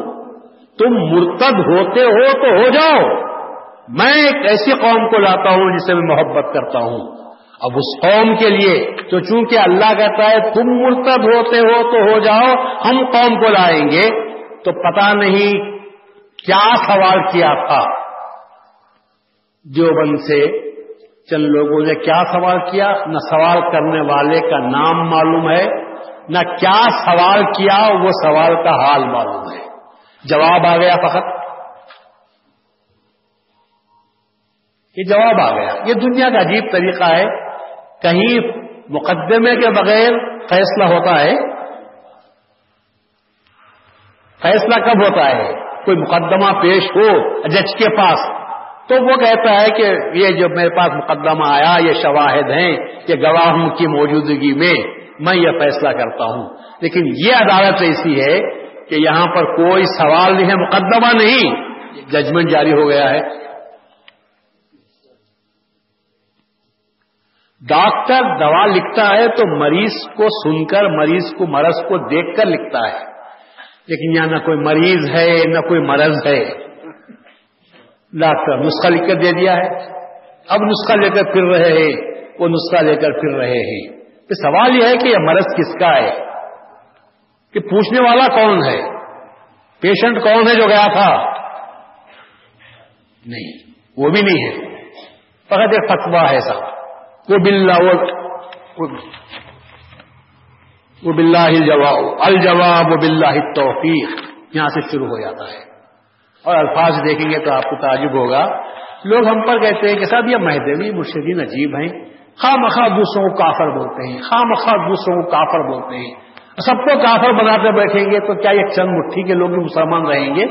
تم مرتد ہوتے ہو تو ہو جاؤ۔ میں ایک ایسی قوم کو لاتا ہوں جسے میں محبت کرتا ہوں۔ اب اس قوم کے لیے تو چونکہ اللہ کہتا ہے، تم مرتب ہوتے ہو تو ہو جاؤ، ہم قوم کو لائیں گے۔ تو پتا نہیں کیا سوال کیا تھا۔ جو سے چند لوگوں نے کیا سوال کیا؟ نہ سوال کرنے والے کا نام معلوم ہے، نہ کیا سوال کیا وہ سوال کا حال معلوم ہے۔ جواب آ گیا فقط۔ یہ جواب آ گیا۔ یہ دنیا کا عجیب طریقہ ہے۔ کہیں مقدمے کے بغیر فیصلہ ہوتا ہے؟ فیصلہ کب ہوتا ہے؟ کوئی مقدمہ پیش ہو جج کے پاس، تو وہ کہتا ہے کہ یہ جو میرے پاس مقدمہ آیا، یہ شواہد ہیں یہ گواہوں کی موجودگی میں میں یہ فیصلہ کرتا ہوں۔ لیکن یہ عدالت ایسی ہے کہ یہاں پر کوئی سوال نہیں ہے، مقدمہ نہیں۔ ججمنٹ جاری ہو گیا ہے۔ ڈاکٹر دوا لکھتا ہے تو مریض کو سن کر، مریض کو، مرض کو دیکھ کر لکھتا ہے۔ لیکن یہاں نہ کوئی مریض ہے، نہ کوئی مرض ہے۔ ڈاکٹر نسخہ لکھ کر دے دیا ہے۔ اب نسخہ لے کر پھر رہے ہیں۔ وہ نسخہ لے کر پھر رہے ہیں۔ تو سوال یہ ہے کہ یہ مرض کس کا ہے؟ کہ پوچھنے والا کون ہے؟ پیشنٹ کون ہے جو گیا تھا؟ نہیں، وہ بھی نہیں ہے۔ فقط ایک فتوا ہے صاحب وہ بلّہ وہ بلّہ الجواب الجواب وہ بلّہ توفیق یہاں سے شروع ہو جاتا ہے۔ اور الفاظ دیکھیں گے تو آپ کو تعجب ہوگا۔ لوگ ہم پر کہتے ہیں کہ صاحب یہ مہدوی مرشدین عجیب ہیں۔ خواہ مخواہ دوسروں کو کافر بولتے ہیں۔ خواہ مخواہ دوسروں کو کافر بولتے ہیں۔ سب کو کافر بناتے بیٹھیں گے تو کیا یہ چند مٹھی کے لوگ بھی مسلمان رہیں گے؟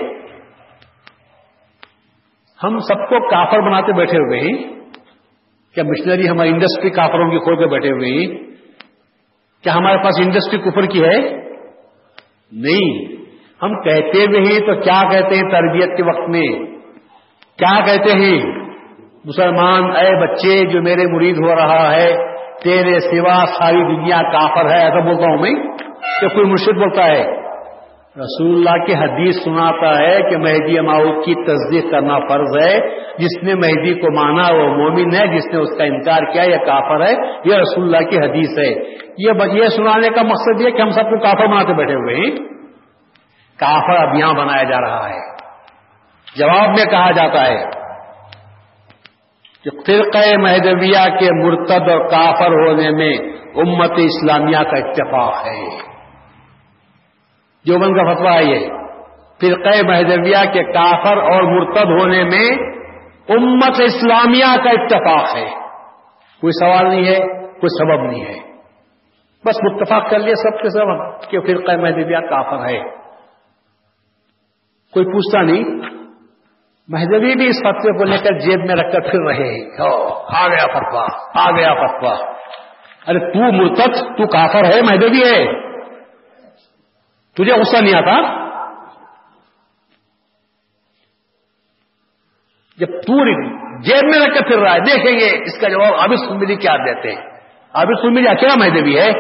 ہم سب کو کافر بناتے بیٹھے ہوئے ہیں۔ کیا مشنری ہماری انڈسٹری کافروں کی کھول کے بیٹھے ہوئے ہیں؟ کیا ہمارے پاس انڈسٹری کفر کی ہے؟ نہیں۔ ہم کہتے ہوئے ہیں تو کیا کہتے ہیں تربیت کے وقت میں؟ کیا کہتے ہیں؟ مسلمان، اے بچے، جو میرے مرید ہو رہا ہے، تیرے سوا ساری دنیا کافر ہے ایسا بولتا ہوں میں کہ کوئی مرشد بولتا ہے؟ رسول اللہ کی حدیث سناتا ہے کہ مہدی ماؤد کی تصدیق کرنا فرض ہے۔ جس نے مہدی کو مانا وہ مومن ہے، جس نے اس کا انکار کیا یہ کافر ہے۔ یہ رسول اللہ کی حدیث ہے۔ یہ سنانے کا مقصد یہ کہ ہم سب کو کافر بناتے بیٹھے ہوئے ہیں۔ کافر اب یہاں بنایا جا رہا ہے۔ جواب میں کہا جاتا ہے کہ فرقہ مہدویہ کے مرتد اور کافر ہونے میں امت اسلامیہ کا اتفاق ہے۔ جوبن کا فتوا ہے یہ۔ فرقہ مہدویہ کے کافر اور مرتد ہونے میں امت اسلامیہ کا اتفاق ہے۔ کوئی سوال نہیں ہے، کوئی سبب نہیں ہے۔ بس متفاق کر لیا سب کے سب کہ فرقہ مہدویہ کافر ہے۔ کوئی پوچھتا نہیں، مہدوی بھی اس فتوے کو لے کر جیب میں رکھ کر پھر رہے آ گیا فتوا آ گیا فتوا ارے تو مرتد، تو کافر ہے، مہدوی ہے۔ تجھے غصہ نہیں آتا؟ جب تو جیب میں رکھ کے پھر رہا ہے، دیکھیں گے اس کا جواب ابھی سنبری کیا دیتے ہیں۔ ابھی سنبری اکیلا مہدے بھی ہے؟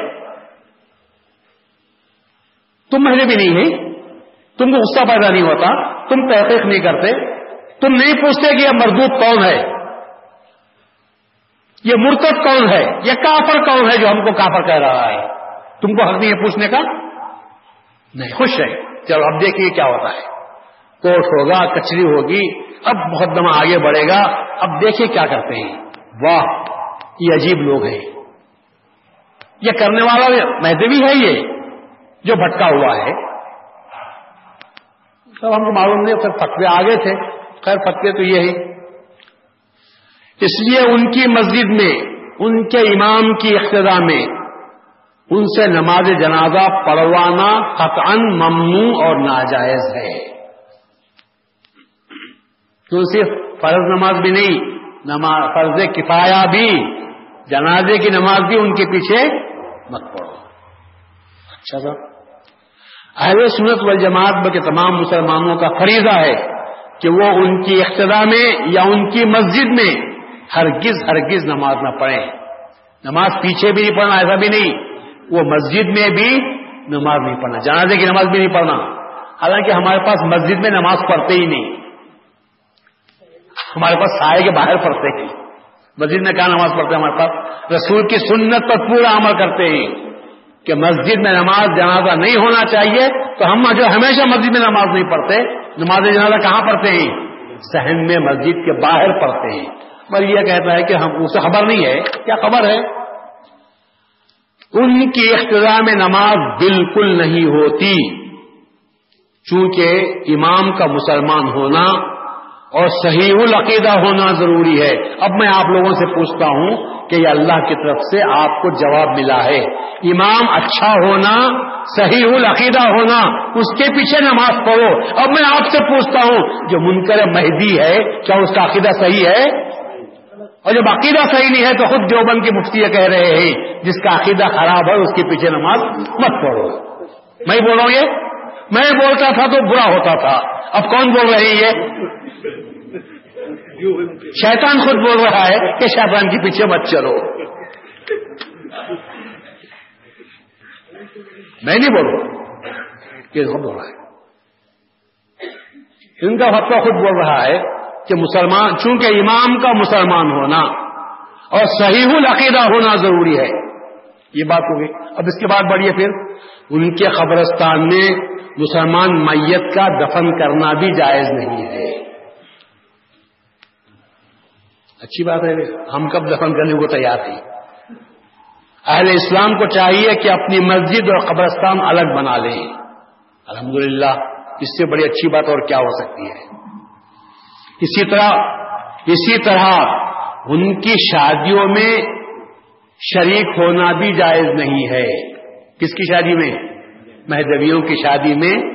تم مہدے بھی نہیں ہے تم کو غصہ پیدا نہیں ہوتا، تم تحقیق نہیں کرتے، تم نہیں پوچھتے کہ یہ مردود کون ہے؟ یہ مرتب کون ہے؟ یہ کافر کون ہے جو ہم کو کافر کہہ رہا ہے؟ تم کو حق نہیں ہے پوچھنے کا؟ نہیں، خوش ہے چلو، اب دیکھیے کیا ہوتا ہے۔ کوٹ ہوگا، کچری ہوگی، اب مقدمہ آگے بڑھے گا۔ اب دیکھیے کیا کرتے ہیں۔ واہ، یہ عجیب لوگ ہیں۔ یہ کرنے والا مہدوی ہے یہ، جو بھٹکا ہوا ہے۔ سب ہم کو معلوم نہیں پھر فتوے آگے تھے۔ خیر، فتوے تو یہی اس لیے ان کی مسجد میں، ان کے امام کی اقتدا میں ان سے نماز جنازہ پڑھوانا قطعا ممنوع اور ناجائز ہے۔ تو صرف فرض نماز بھی نہیں نماز فرض کفایا بھی، جنازے کی نماز بھی ان کے پیچھے مت پڑھو۔ اچھا سر۔ اہل سنت و جماعت کے تمام مسلمانوں کا فریضہ ہے کہ وہ ان کی اقتدا میں یا ان کی مسجد میں ہرگز ہرگز نماز نہ پڑھیں۔ نماز پیچھے بھی نہیں پڑھنا، ایسا بھی نہیں۔ وہ مسجد میں بھی نماز نہیں پڑھنا، جنازے کی نماز بھی نہیں پڑھنا۔ حالانکہ ہمارے پاس مسجد میں نماز پڑھتے ہی نہیں۔ ہمارے پاس سائے کے باہر پڑھتے ہیں۔ مسجد میں کیا نماز پڑھتے ہیں ہمارے پاس؟ رسول کی سنت پر پورا عمل کرتے ہیں۔ کہ مسجد میں نماز جنازہ نہیں ہونا چاہیے تو ہم جو ہمیشہ مسجد میں نماز نہیں پڑھتے، نماز جنازہ کہاں پڑھتے ہیں؟ سہن میں مسجد کے باہر پڑھتے ہیں۔ پر یہ کہتا ہے کہ ہم، اسے خبر نہیں ہے۔ کیا خبر ہے؟ ان کی اقتدا میں نماز بالکل نہیں ہوتی۔ چونکہ امام کا مسلمان ہونا اور صحیح العقیدہ ہونا ضروری ہے۔ اب میں آپ لوگوں سے پوچھتا ہوں کہ یہ اللہ کی طرف سے آپ کو جواب ملا ہے۔ امام اچھا ہونا، صحیح العقیدہ ہونا، اس کے پیچھے نماز پڑھو۔ اب میں آپ سے پوچھتا ہوں، جو منکر مہدی ہے، کیا اس کا عقیدہ صحیح ہے؟ اور جب عقیدہ صحیح نہیں ہے تو خود دیوبند کی مفتی یہ کہہ رہے ہیں جس کا عقیدہ خراب ہے اس کے پیچھے نماز مت پڑھو۔ میں بول رہا ہوں یہ؟ میں بولتا تھا تو برا ہوتا تھا۔ اب کون بول رہے ہیں یہ؟ شیطان خود بول رہا ہے کہ شیطان کے پیچھے مت چلو۔ میں نہیں بول رہا یہ خود بول رہا ہے۔ ان کا فتوا خود بول رہا ہے۔ کہ مسلمان، چونکہ امام کا مسلمان ہونا اور صحیح العقیدہ ہونا ضروری ہے۔ یہ بات ہوگی اب اس کے بعد بڑھیے پھر۔ ان کے قبرستان میں مسلمان میت کا دفن کرنا بھی جائز نہیں ہے۔ اچھی بات ہے۔ ہم کب دفن کرنے کو تیار تھی اہل اسلام کو چاہیے کہ اپنی مسجد اور قبرستان الگ بنا لیں۔ الحمدللہ، اس سے بڑی اچھی بات اور کیا ہو سکتی ہے؟ اسی طرح اسی طرح ان کی شادیوں میں شریک ہونا بھی جائز نہیں ہے۔ کس کی شادی میں؟ مہدویوں کی شادی میں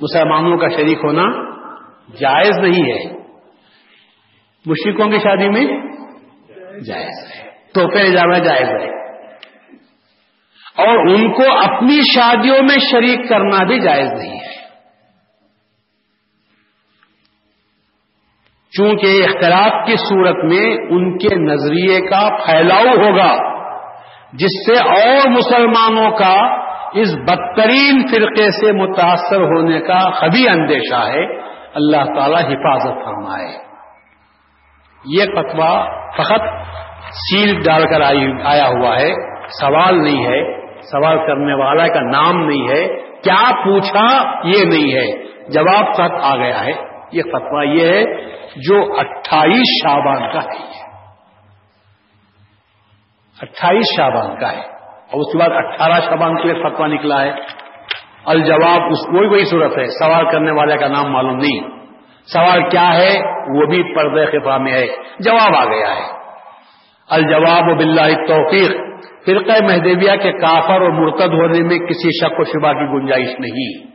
مسلمانوں کا شریک ہونا جائز نہیں ہے۔ مشرقوں کی شادی میں جائز ہے۔ تو پھر جانا جائز ہے۔ اور ان کو اپنی شادیوں میں شریک کرنا بھی جائز نہیں ہے۔ چونکہ اختلاف کی صورت میں ان کے نظریے کا پھیلاؤ ہوگا، جس سے اور مسلمانوں کا اس بدترین فرقے سے متاثر ہونے کا خبی اندیشہ ہے، اللہ تعالی حفاظت فرمائے۔ یہ فتوا فقط سیل ڈال کر آیا ہوا ہے، سوال نہیں ہے۔ سوال کرنے والا کا نام نہیں ہے۔ کیا پوچھا؟ یہ نہیں ہے۔ جواب خط آ گیا ہے۔ یہ فتوا یہ ہے جو اٹھائیس شابان کا ہے۔ اٹھائیس شابان کا ہے۔ اور اس کے بعد اٹھارہ شابان کے لیے فتوا نکلا ہے۔ الجواب اس کوئی وہی صورت ہے۔ سوال کرنے والے کا نام معلوم نہیں۔ سوال کیا ہے؟ وہ بھی پردے خفا میں ہے۔ جواب آ گیا ہے۔ الجواب و بلّہ توفیق فرقہ مہدیویہ کے کافر اور مرتد ہونے میں کسی شک و شبہ کی گنجائش نہیں۔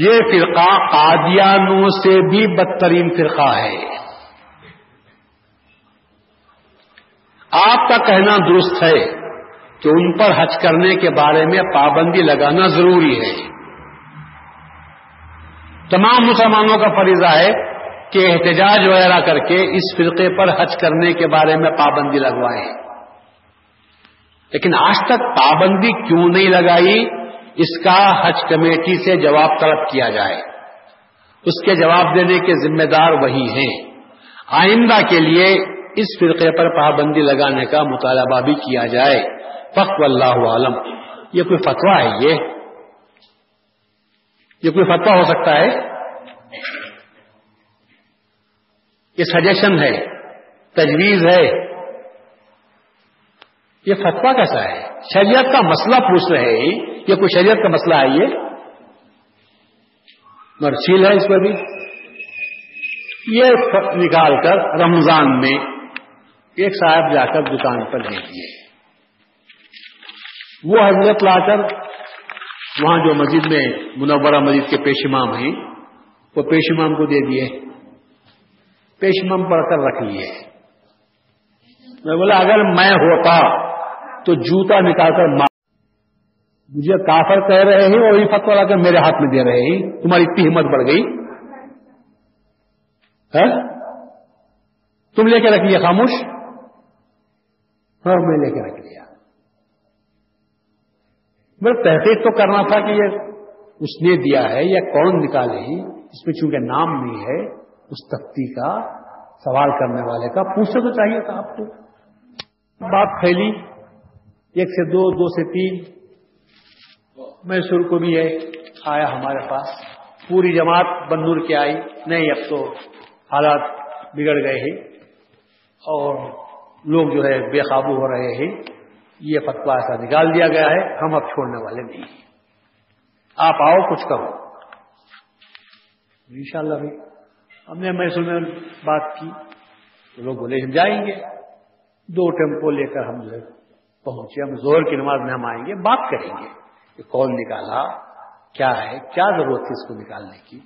یہ فرقہ قادیانوں سے بھی بدترین فرقہ ہے۔ آپ کا کہنا درست ہے کہ ان پر حج کرنے کے بارے میں پابندی لگانا ضروری ہے۔ تمام مسلمانوں کا فریضہ ہے کہ احتجاج وغیرہ کر کے اس فرقے پر حج کرنے کے بارے میں پابندی لگوائیں۔ لیکن آج تک پابندی کیوں نہیں لگائی؟ اس کا حج کمیٹی سے جواب طلب کیا جائے۔ اس کے جواب دینے کے ذمہ دار وہی ہیں۔ آئندہ کے لیے اس فرقے پر پابندی لگانے کا مطالبہ بھی کیا جائے۔ فخر اللہ عالم۔ یہ کوئی فتوا ہے یہ؟ یہ کوئی فتوا ہو سکتا ہے؟ یہ سجیشن ہے۔ تجویز ہے۔ یہ فتوا کیسا ہے؟ شریعت کا مسئلہ پوچھ رہے یہ کوئی شریعت کا مسئلہ ہے یہ؟ مرچیل ہے اس پر بھی۔ یہ نکال کر رمضان میں ایک صاحب جا کر دکان پر دے دیے وہ حضرت لا کر وہاں جو مسجد میں منورہ مسجد کے پیش امام ہیں، وہ پیش امام کو دے دیے۔ پیش امام پڑھ کر رکھ لیے۔ میں بولا، اگر میں ہوتا تو جوتا نکال کر مار مجھے کافر کہہ رہے ہیں اور یہ فتوا لا کر میرے ہاتھ میں دے رہے ہیں۔ تمہاری اتنی ہمت بڑھ گئی۔ ہے تم لے کے رکھ لیا، خاموش؟ ہاں میں لے کے رکھ لیا۔ میرے تحقیق تو کرنا تھا کہ یہ اس نے دیا ہے یا کون نکالے اس میں چونکہ نام نہیں ہے، اس تختی کا سوال کرنے والے کا پوچھنا تو چاہیے تھا آپ کو۔ بات پھیلی، ایک سے دو دو سے تین۔ میسور کو بھی ہے، آیا ہمارے پاس۔ پوری جماعت بندور کے آئی، نہیں اب تو حالات بگڑ گئے ہیں۔ اور لوگ جو ہے بے قابو ہو رہے ہیں۔ یہ فتوا ایسا نکال دیا گیا ہے، ہم اب چھوڑنے والے نہیں ہیں۔ آپ آؤ، کچھ کرو ان شاء اللہ بھی۔ ہم نے میسور میں بات کی۔ تو لوگ بولے، ہم جائیں گے۔ دو ٹیمپو لے کر ہم جو ہے پہنچے۔ ہم زور کی نماز میں ہم آئیں گے، بات کریں گے۔ کہ کون نکالا، کیا ہے، کیا ضرورت تھی اس کو نکالنے کی؟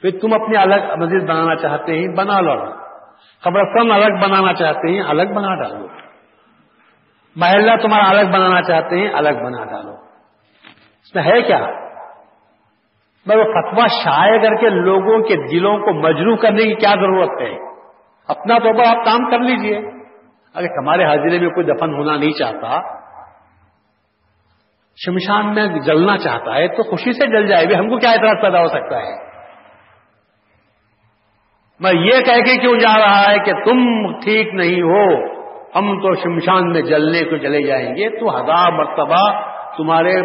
پھر تم اپنی الگ مسجد بنانا چاہتے ہیں، بنا لو قبرستان الگ بنانا چاہتے ہیں، الگ بنا ڈالو۔ محلہ تمہارا الگ بنانا چاہتے ہیں، الگ بنا ڈالو۔ اس میں ہے کیا؟ میں وہ فتوا شائع کر کے لوگوں کے دلوں کو مجروح کرنے کی کیا ضرورت ہے؟ اپنا تو آپ کام کر لیجیے۔ اگر ہمارے حاضرے میں کوئی دفن ہونا نہیں چاہتا شمشان میں جلنا چاہتا ہے تو خوشی سے جل جائے گی۔ ہم کو کیا اعتراض پیدا ہو سکتا ہے؟ میں یہ کہہ کے کیوں جا رہا ہے کہ تم ٹھیک نہیں ہو؟ ہم تو شمشان میں جلنے کو چلے جائیں گے۔ تو ہزار مرتبہ تمہارے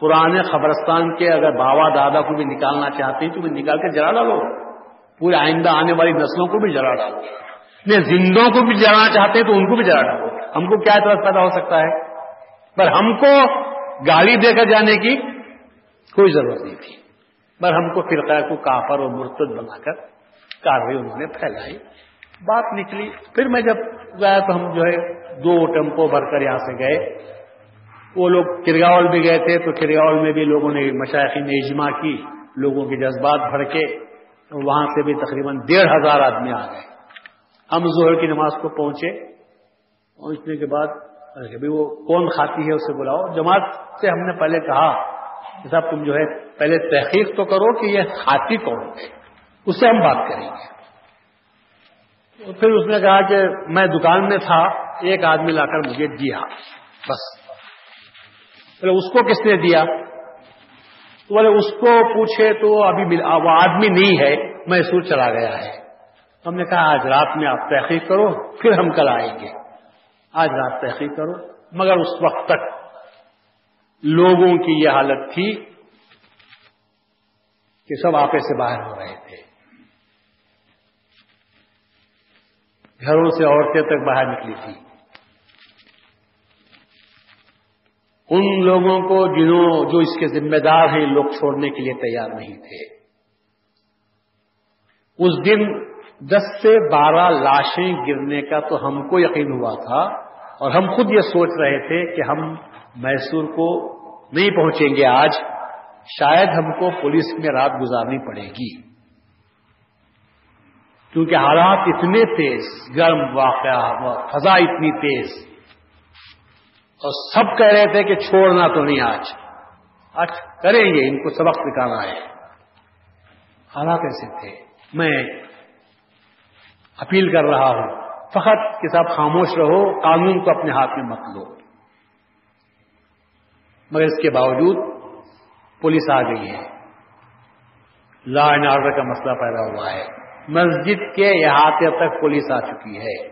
پرانے خبرستان کے اگر بابا دادا کو بھی نکالنا چاہتے ہیں تو نکال کے جلا ڈالو۔ پورے آئندہ آنے والی نسلوں کو بھی جلا ڈالو۔ نہیں زندوں کو بھی جلانا چاہتے ہیں تو ان کو بھی جلا ڈالو۔ ہم کو کیا اعتراض پیدا ہو سکتا ہے؟ پر ہم کو گاڑی دے کر جانے کی کوئی ضرورت نہیں تھی۔ پر ہم کو فرقہ کو کافر اور مرتد بنا کر کاروائی انہوں نے پھیلائی۔ بات نکلی۔ پھر میں جب گیا تو ہم جو ہے دو ٹیمپو بھر کر یہاں سے گئے۔ وہ لوگ کرگاول بھی گئے تھے تو کرگاول میں بھی لوگوں نے مشاعقی نے اجماع کی، لوگوں کے جذبات بھر کے۔ وہاں سے بھی تقریباً ڈیڑھ ہزار آدمی آ گئے۔ ہم ظہر کی نماز کو پہنچے۔ پہنچنے کے بعد وہ کون کھاتی ہے اسے بلاؤ۔ جماعت سے ہم نے پہلے کہا کہ صاحب تم جو ہے پہلے تحقیق تو کرو کہ یہ کھاتی کون ہے۔ اس سے ہم بات کریں گے۔ پھر اس نے کہا کہ میں دکان میں تھا، ایک آدمی لا کر مجھے دیا۔ بس۔ بولے، اس کو کس نے دیا؟ بولے، اس کو پوچھے تو ابھی وہ آدمی نہیں ہے محسوس چلا گیا ہے۔ ہم نے کہا، آج رات میں آپ تحقیق کرو، پھر ہم کل آئیں گے۔ آج رات تحقیق کرو۔ مگر اس وقت تک لوگوں کی یہ حالت تھی کہ سب آپے سے باہر ہو رہے تھے۔ گھروں سے عورتیں تک باہر نکلی تھی ان لوگوں کو جنہوں جو اس کے ذمہ دار ہیں، لوگ چھوڑنے کے لیے تیار نہیں تھے۔ اس دن دس سے بارہ لاشیں گرنے کا تو ہم کو یقین ہوا تھا۔ اور ہم خود یہ سوچ رہے تھے کہ ہم میسور کو نہیں پہنچیں گے آج، شاید ہم کو پولیس میں رات گزارنی پڑے گی۔ کیونکہ حالات اتنے تیز، گرم واقعہ، فضا اتنی تیز۔ اور سب کہہ رہے تھے کہ چھوڑنا تو نہیں آج۔ آج کریں گے، ان کو سبق سکھانا ہے۔ حالات ایسے تھے۔ میں اپیل کر رہا ہوں فقط کہ صاحب خاموش رہو، قانون کو اپنے ہاتھ میں مت لو۔ مگر اس کے باوجود پولیس آ گئی ہے۔ لا اینڈ آرڈر کا مسئلہ پیدا ہوا ہے۔ مسجد کے احاطے تک پولیس آ چکی ہے۔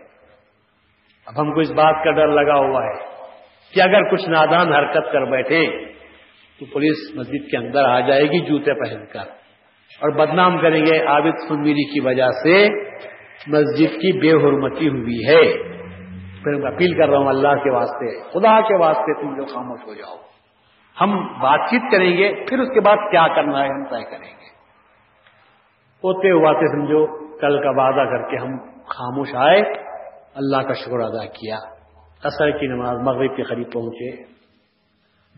اب ہم کو اس بات کا ڈر لگا ہوا ہے کہ اگر کچھ نادان حرکت کر بیٹھے تو پولیس مسجد کے اندر آ جائے گی جوتے پہن کر۔ اور بدنام کریں گے عابد سنمیری کی وجہ سے۔ مسجد کی بے حرمتی ہوئی ہے۔ پھر میں اپیل کر رہا ہوں اللہ کے واسطے، خدا کے واسطے تم لوگ خاموش ہو جاؤ۔ ہم بات چیت کریں گے، پھر اس کے بعد کیا کرنا ہے ہم طے کریں گے۔ ہوتے ہواتے سمجھو، کل کا وعدہ کر کے ہم خاموش آئے، اللہ کا شکر ادا کیا۔ اثر کی نماز مغرب کے قریب پہنچے۔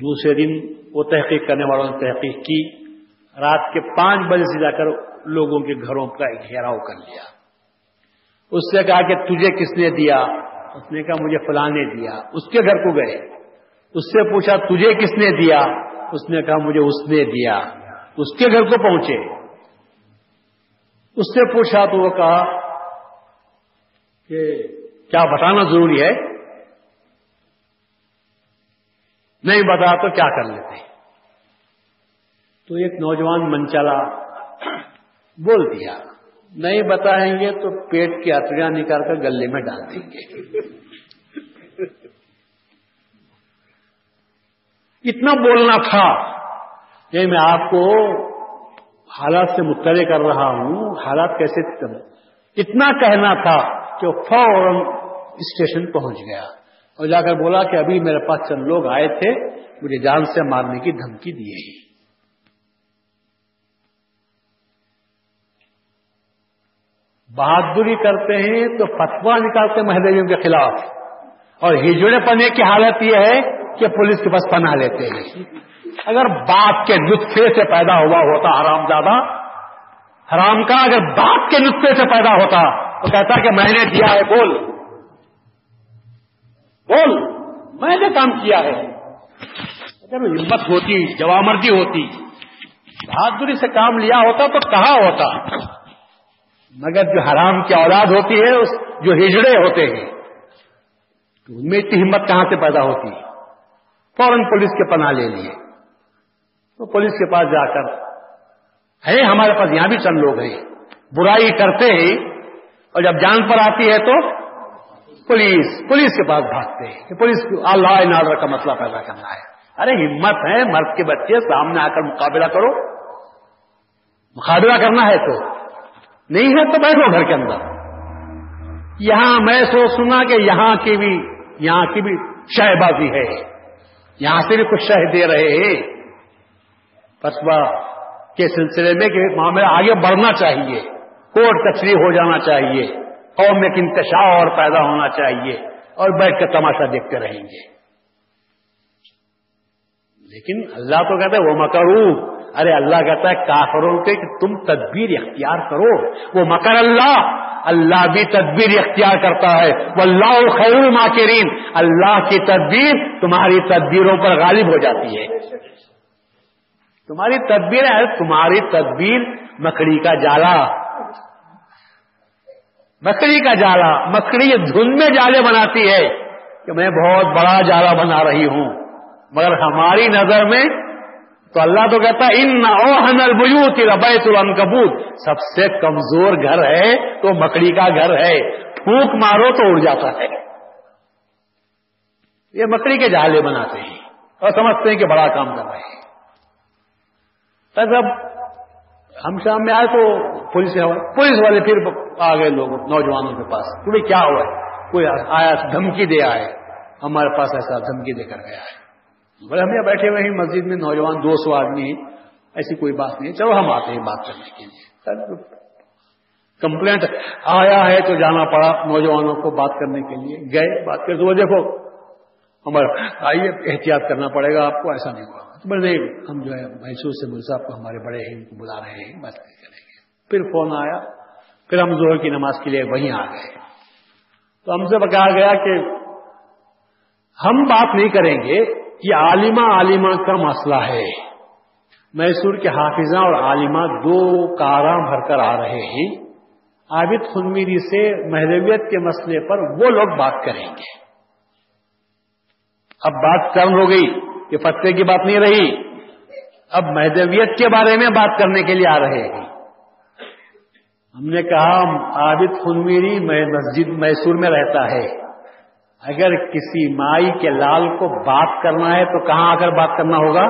دوسرے دن وہ تحقیق کرنے والوں نے تحقیق کی۔ رات کے پانچ بجے سے جا کر لوگوں کے گھروں کا گھیراؤ کر لیا۔ اس سے کہا کہ تجھے کس نے دیا؟ اس نے کہا مجھے فلاں نے دیا۔ اس کے گھر کو گئے۔ اس سے پوچھا تجھے کس نے دیا؟ اس نے کہا مجھے اس نے دیا۔ اس کے گھر کو پہنچے۔ اس سے پوچھا تو وہ کہا کہ کیا بتانا ضروری ہے؟ نہیں بتا تو کیا کر لیتے؟ تو ایک نوجوان منچلا بول دیا۔ نہیں بتائیں گے تو پیٹ کی اتڑیاں نکال کر گلے میں ڈال دیں گے۔ اتنا بولنا تھا۔ یہ میں آپ کو حالات سے مطلع کر رہا ہوں۔ حالات کیسے اتنا کہنا تھا کہ فوراً اسٹیشن پہنچ گیا۔ اور جا کر بولا کہ ابھی میرے پاس چند لوگ آئے تھے، مجھے جان سے مارنے کی دھمکی دیے ہی بہادری کرتے ہیں تو فتوا نکالتے مہدیوں کے خلاف۔ اور ہجڑے پنے کی حالت یہ ہے کہ پولیس کے پاس پناہ لیتے ہیں۔ اگر باپ کے نطفے سے پیدا ہوا ہوتا حرام زیادہ حرام کا اگر باپ کے نطفے سے پیدا ہوتا، تو کہتا کہ میں نے دیا ہے، بول۔ بول، میں نے کام کیا ہے۔ اگر ہمت ہوتی، جوامردی ہوتی، بہادری سے کام لیا ہوتا تو کہاں ہوتا۔ مگر جو حرام کی اولاد ہوتی ہے جو ہجڑے ہوتے ہیں ان میں اتنی ہمت کہاں سے پیدا ہوتی؟ ہے فوراً پولیس کے پناہ لے لیے۔ تو پولیس کے پاس جا کر، ہے ہمارے پاس یہاں بھی چند لوگ ہیں۔ برائی کرتے ہیں، اور جب جان پر آتی ہے تو پولیس پولیس کے پاس بھاگتے ہیں۔ کہ پولیس اللہ نادر کا مسئلہ پیدا کرنا ہے۔ ارے ہمت ہے، مرد کے بچے سامنے آ کر مقابلہ کرو۔ مقابلہ کرنا ہے تو۔ نہیں ہے تو بیٹھو گھر کے اندر۔ یہاں میں سو سنا کہ یہاں کی بھی، یہاں کی بھی شہ بازی ہے۔ یہاں سے بھی کچھ شہ دے رہے ہیں۔ قصبہ کے سلسلے میں کہ معاملہ آگے بڑھنا چاہیے۔ کوٹ کچری ہو جانا چاہیے۔ قوم میں ایک انتشا اور پیدا ہونا چاہیے۔ اور بیٹھ کر تماشا دیکھتے رہیں گے۔ لیکن اللہ تو کہتا ہے وہ مکرو ارے اللہ کہتا ہے کافروں کے کہ تم تدبیر اختیار کرو۔ وہ مکر اللہ اللہ بھی تدبیر اختیار کرتا ہے۔ وہ اللہ خیر ماکرین اللہ کی تدبیر تمہاری تدبیروں پر غالب ہو جاتی ہے۔ تمہاری تدبیر ہے، تمہاری تدبیر مکڑی کا جالا۔ مکڑی کا جالا، مکڑی دھن میں جالے بناتی ہے کہ میں بہت بڑا جالا بنا رہی ہوں۔ مگر ہماری نظر میں تو اللہ تو کہتا ہے ان اوہن البیوت ربیت العنکبوت سب سے کمزور گھر ہے تو مکڑی کا گھر ہے۔ پھونک مارو تو اڑ جاتا ہے۔ یہ مکڑی کے جالے بناتے ہیں اور سمجھتے ہیں کہ بڑا کام کر رہے ہیں۔ جب ہم شام میں آئے تو پولیس پولیس والے پھر آ گئے لوگ نوجوانوں کے پاس۔ تمہیں کیا ہوا ہے؟ کوئی آیا دھمکی دے آئے۔ ہمارے پاس ایسا دھمکی دے کر گیا ہے۔ بولے ہم یہاں بیٹھے ہوئے ہیں، مسجد میں نوجوان دو سو آدمی ہیں۔ ایسی کوئی بات نہیں چلو ہم آتے ہیں بات کرنے کے لیے۔ کمپلینٹ آیا ہے تو جانا پڑا نوجوانوں کو بات کرنے کے لیے۔ گئے بات کر وہ دیکھو ہمارا آئیے، احتیاط کرنا پڑے گا آپ کو، ایسا نہیں ہوا۔ بولے نہیں، ہم جو ہے محسوس سے مل صاحب کو ہمارے بڑے ہیں، ان کو بلا رہے ہیں، بات کریں گے پھر فون آیا، پھر ہم زہر کی نماز کے لیے وہیں آ گئے۔ تو ہم سے بتایا گیا کہ ہم بات نہیں کریں گے یہ عالمہ عالمہ کا مسئلہ ہے۔ میسور کے حافظہ اور عالمہ دو کارا بھر کر آ رہے ہیں۔ عابد خنمیری سے محرویت کے مسئلے پر وہ لوگ بات کریں گے۔ اب بات کم ہو گئی کہ فتح کی بات نہیں رہی۔ اب مہدویت کے بارے میں بات کرنے کے لیے آ رہے ہیں۔ ہم نے کہا عابد خنمیری مسجد میسور میں رہتا ہے۔ اگر کسی مائی کے لال کو بات کرنا ہے تو کہاں آ کر بات کرنا ہوگا؟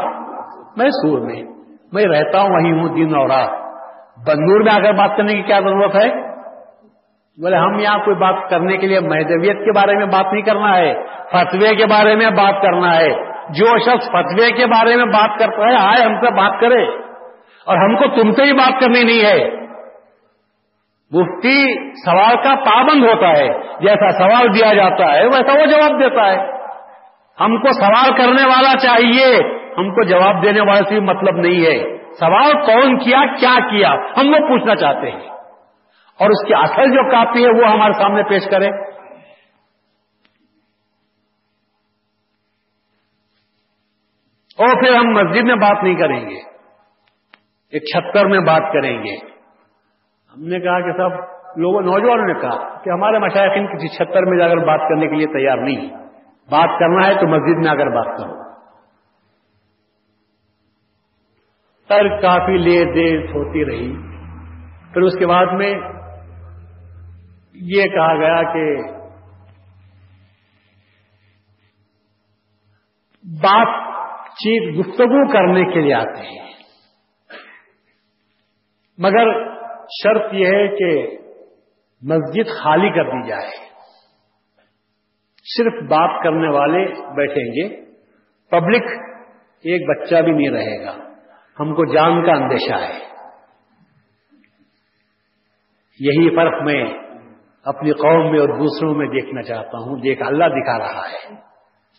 میں سور میں۔ میں رہتا ہوں، وہیں ہوں، دن اور رات۔ بندور میں آ کر بات کرنے کی کیا ضرورت ہے؟ بولے، ہم یہاں کوئی بات کرنے کے لیے مہدویت کے بارے میں بات نہیں کرنا ہے، فتوے کے بارے میں بات کرنا ہے۔ جو شخص فتوے کے بارے میں بات کرتا ہے، آئے ہم سے بات کرے۔ اور ہم کو تم سے ہی بات کرنی نہیں ہے۔ مفتی سوال کا پابند ہوتا ہے، جیسا سوال دیا جاتا ہے، ویسا وہ جواب دیتا ہے۔ ہم کو سوال کرنے والا چاہیے، ہم کو جواب دینے والے سے مطلب نہیں ہے۔ سوال کون کیا کیا کیا، ہم وہ پوچھنا چاہتے ہیں۔ اور اس کی اصل جو کاپی ہے، وہ ہمارے سامنے پیش کرے اور پھر ہم مسجد میں بات نہیں کریں گے۔ ایک چھتر میں بات کریں گے۔ ہم نے کہا کہ سب لوگوں نوجوانوں نے کہا کہ ہمارے مشاہدین کسی چھتر میں جا کر بات کرنے کے لیے تیار نہیں بات کرنا ہے تو مسجد میں آ کر بات کرو۔ سر کافی لے دیر ہوتی رہی۔ پھر اس کے بعد میں یہ کہا گیا کہ بات چیت گفتگو کرنے کے لیے آتے ہیں۔ مگر شرط یہ ہے کہ مسجد خالی کر دی جائے۔ صرف بات کرنے والے بیٹھیں گے۔ پبلک، ایک بچہ بھی نہیں رہے گا۔ ہم کو جان کا اندیشہ ہے۔ یہی فرق میں اپنی قوم میں اور دوسروں میں دیکھنا چاہتا ہوں۔ دیکھ اللہ دکھا رہا ہے۔